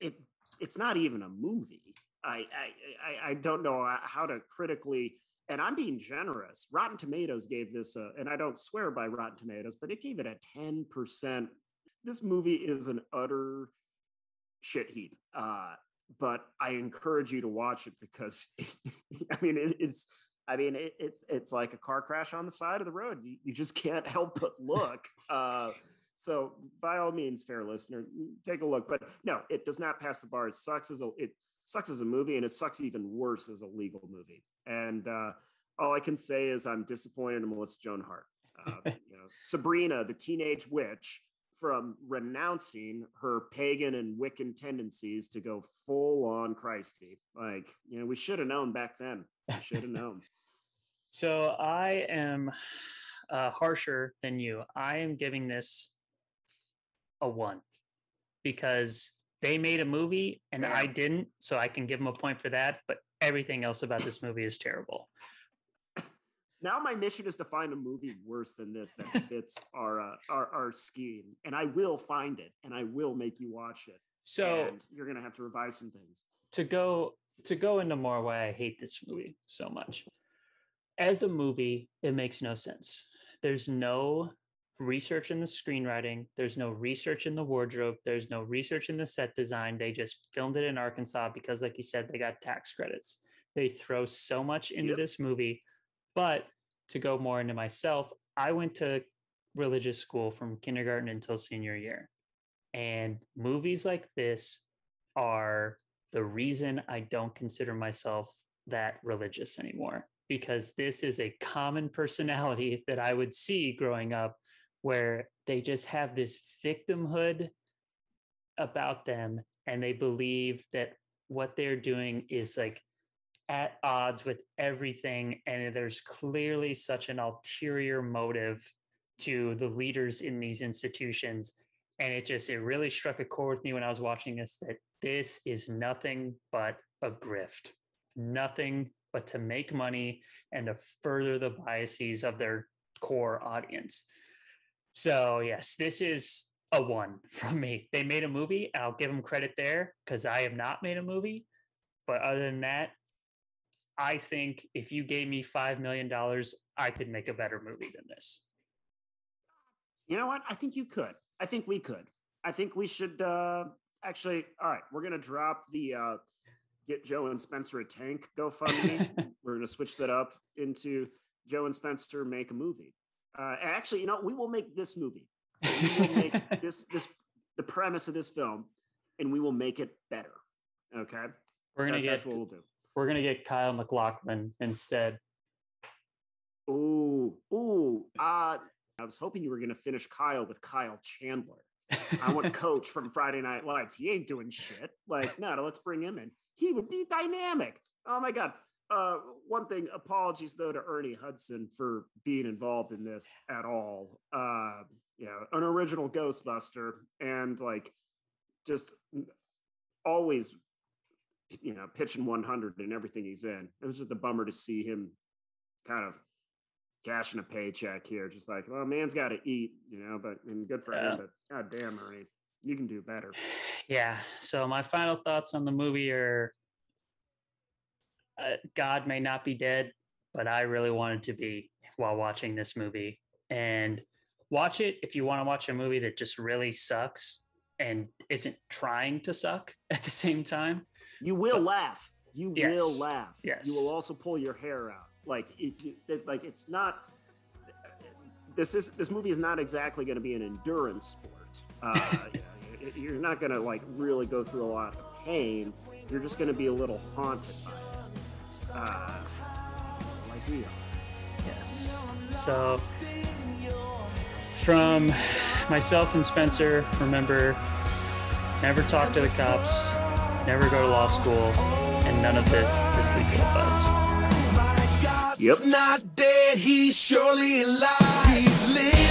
S2: it it's not even a movie. I I I, I don't know how to critically. And I'm being generous. Rotten Tomatoes gave this, a, and I don't swear by Rotten Tomatoes, but it gave it a 10%. This movie is an utter shit heap. Uh, but I encourage you to watch it because, I mean, it, it's, I mean, it, it's it's like a car crash on the side of the road. You, you just can't help but look. Uh, so, by all means, fair listener, take a look. But no, it does not pass the bar. It sucks as a it sucks as a movie, and it sucks even worse as a legal movie. And uh, all I can say is I'm disappointed in Melissa Joan Hart. Uh, you know, Sabrina, the teenage witch, from renouncing her pagan and Wiccan tendencies to go full on Christy. Like, you know, we should have known back then. Should have known.
S1: So I am uh, harsher than you. I am giving this a one because they made a movie and I didn't. So I can give them a point for that. But everything else about this movie is terrible.
S2: Now my mission is to find a movie worse than this that fits our, uh, our our scheme, and I will find it, and I will make you watch it.
S1: So-
S2: And you're gonna have to revise some things.
S1: to go to go into more why I hate this movie so much. As a movie, it makes no sense. There's no research in the screenwriting, there's no research in the wardrobe, there's no research in the set design. They just filmed it in Arkansas because like you said they got tax credits. They throw so much into
S2: Yep.
S1: this movie. But to go more into myself, I went to religious school from kindergarten until senior year. And movies like this are the reason I don't consider myself that religious anymore. Because this is a common personality that I would see growing up where they just have this victimhood about them and they believe that what they're doing is like at odds with everything and there's clearly such an ulterior motive to the leaders in these institutions and it just it really struck a chord with me when i was watching this that this is nothing but a grift nothing but to make money and to further the biases of their core audience so yes this is a one from me they made a movie i'll give them credit there because i have not made a movie but other than that i think if you gave me five million dollars i could make a better movie than this
S2: You know what? I think you could. I think we could. I think we should uh actually all right, we're gonna drop the uh get Joe and Spencer a tank GoFundMe. we're gonna switch that up into Joe and Spencer make a movie. Uh actually, you know, we will make this movie. We will make this this the premise of this film and we will make it better. Okay.
S1: we're gonna
S2: That-
S1: get
S2: that's what we'll do.
S1: we're gonna get Kyle MacLachlan instead
S2: Ooh, ooh. Uh, I was hoping you were going to finish Kyle with Kyle Chandler. I want Coach from Friday Night Lights. He ain't doing shit. Like, no, no, let's bring him in. He would be dynamic. Oh my god. Uh, one thing. Apologies though to Ernie Hudson for being involved in this at all. Uh, you know, an original Ghostbuster and like just always you know pitching 100 in everything he's in. It was just a bummer to see him kind of cashing a paycheck here. Just like, well, man's got to eat, you know. But and good for
S1: Yeah.
S2: him. But god damn, Ernie, you can do better.
S1: yeah so my final thoughts on the movie are uh, god may not be dead but i really wanted to be while watching this movie and watch it if you want to watch a movie that just really sucks and isn't trying to suck at the same time
S2: You will laugh. You will laugh.
S1: Yes.
S2: You will also pull your hair out. Like it, it- like it's not. This is this movie is not exactly going to be an endurance sport. Uh, you know, you're not going to like really go through a lot of pain. You're just going to be a little haunted by it, uh, like we are.
S1: yes so from myself and spencer remember never talk to the cops never go to law school and none of this is legal advice
S11: Yep. not dead, he's surely alive. He's living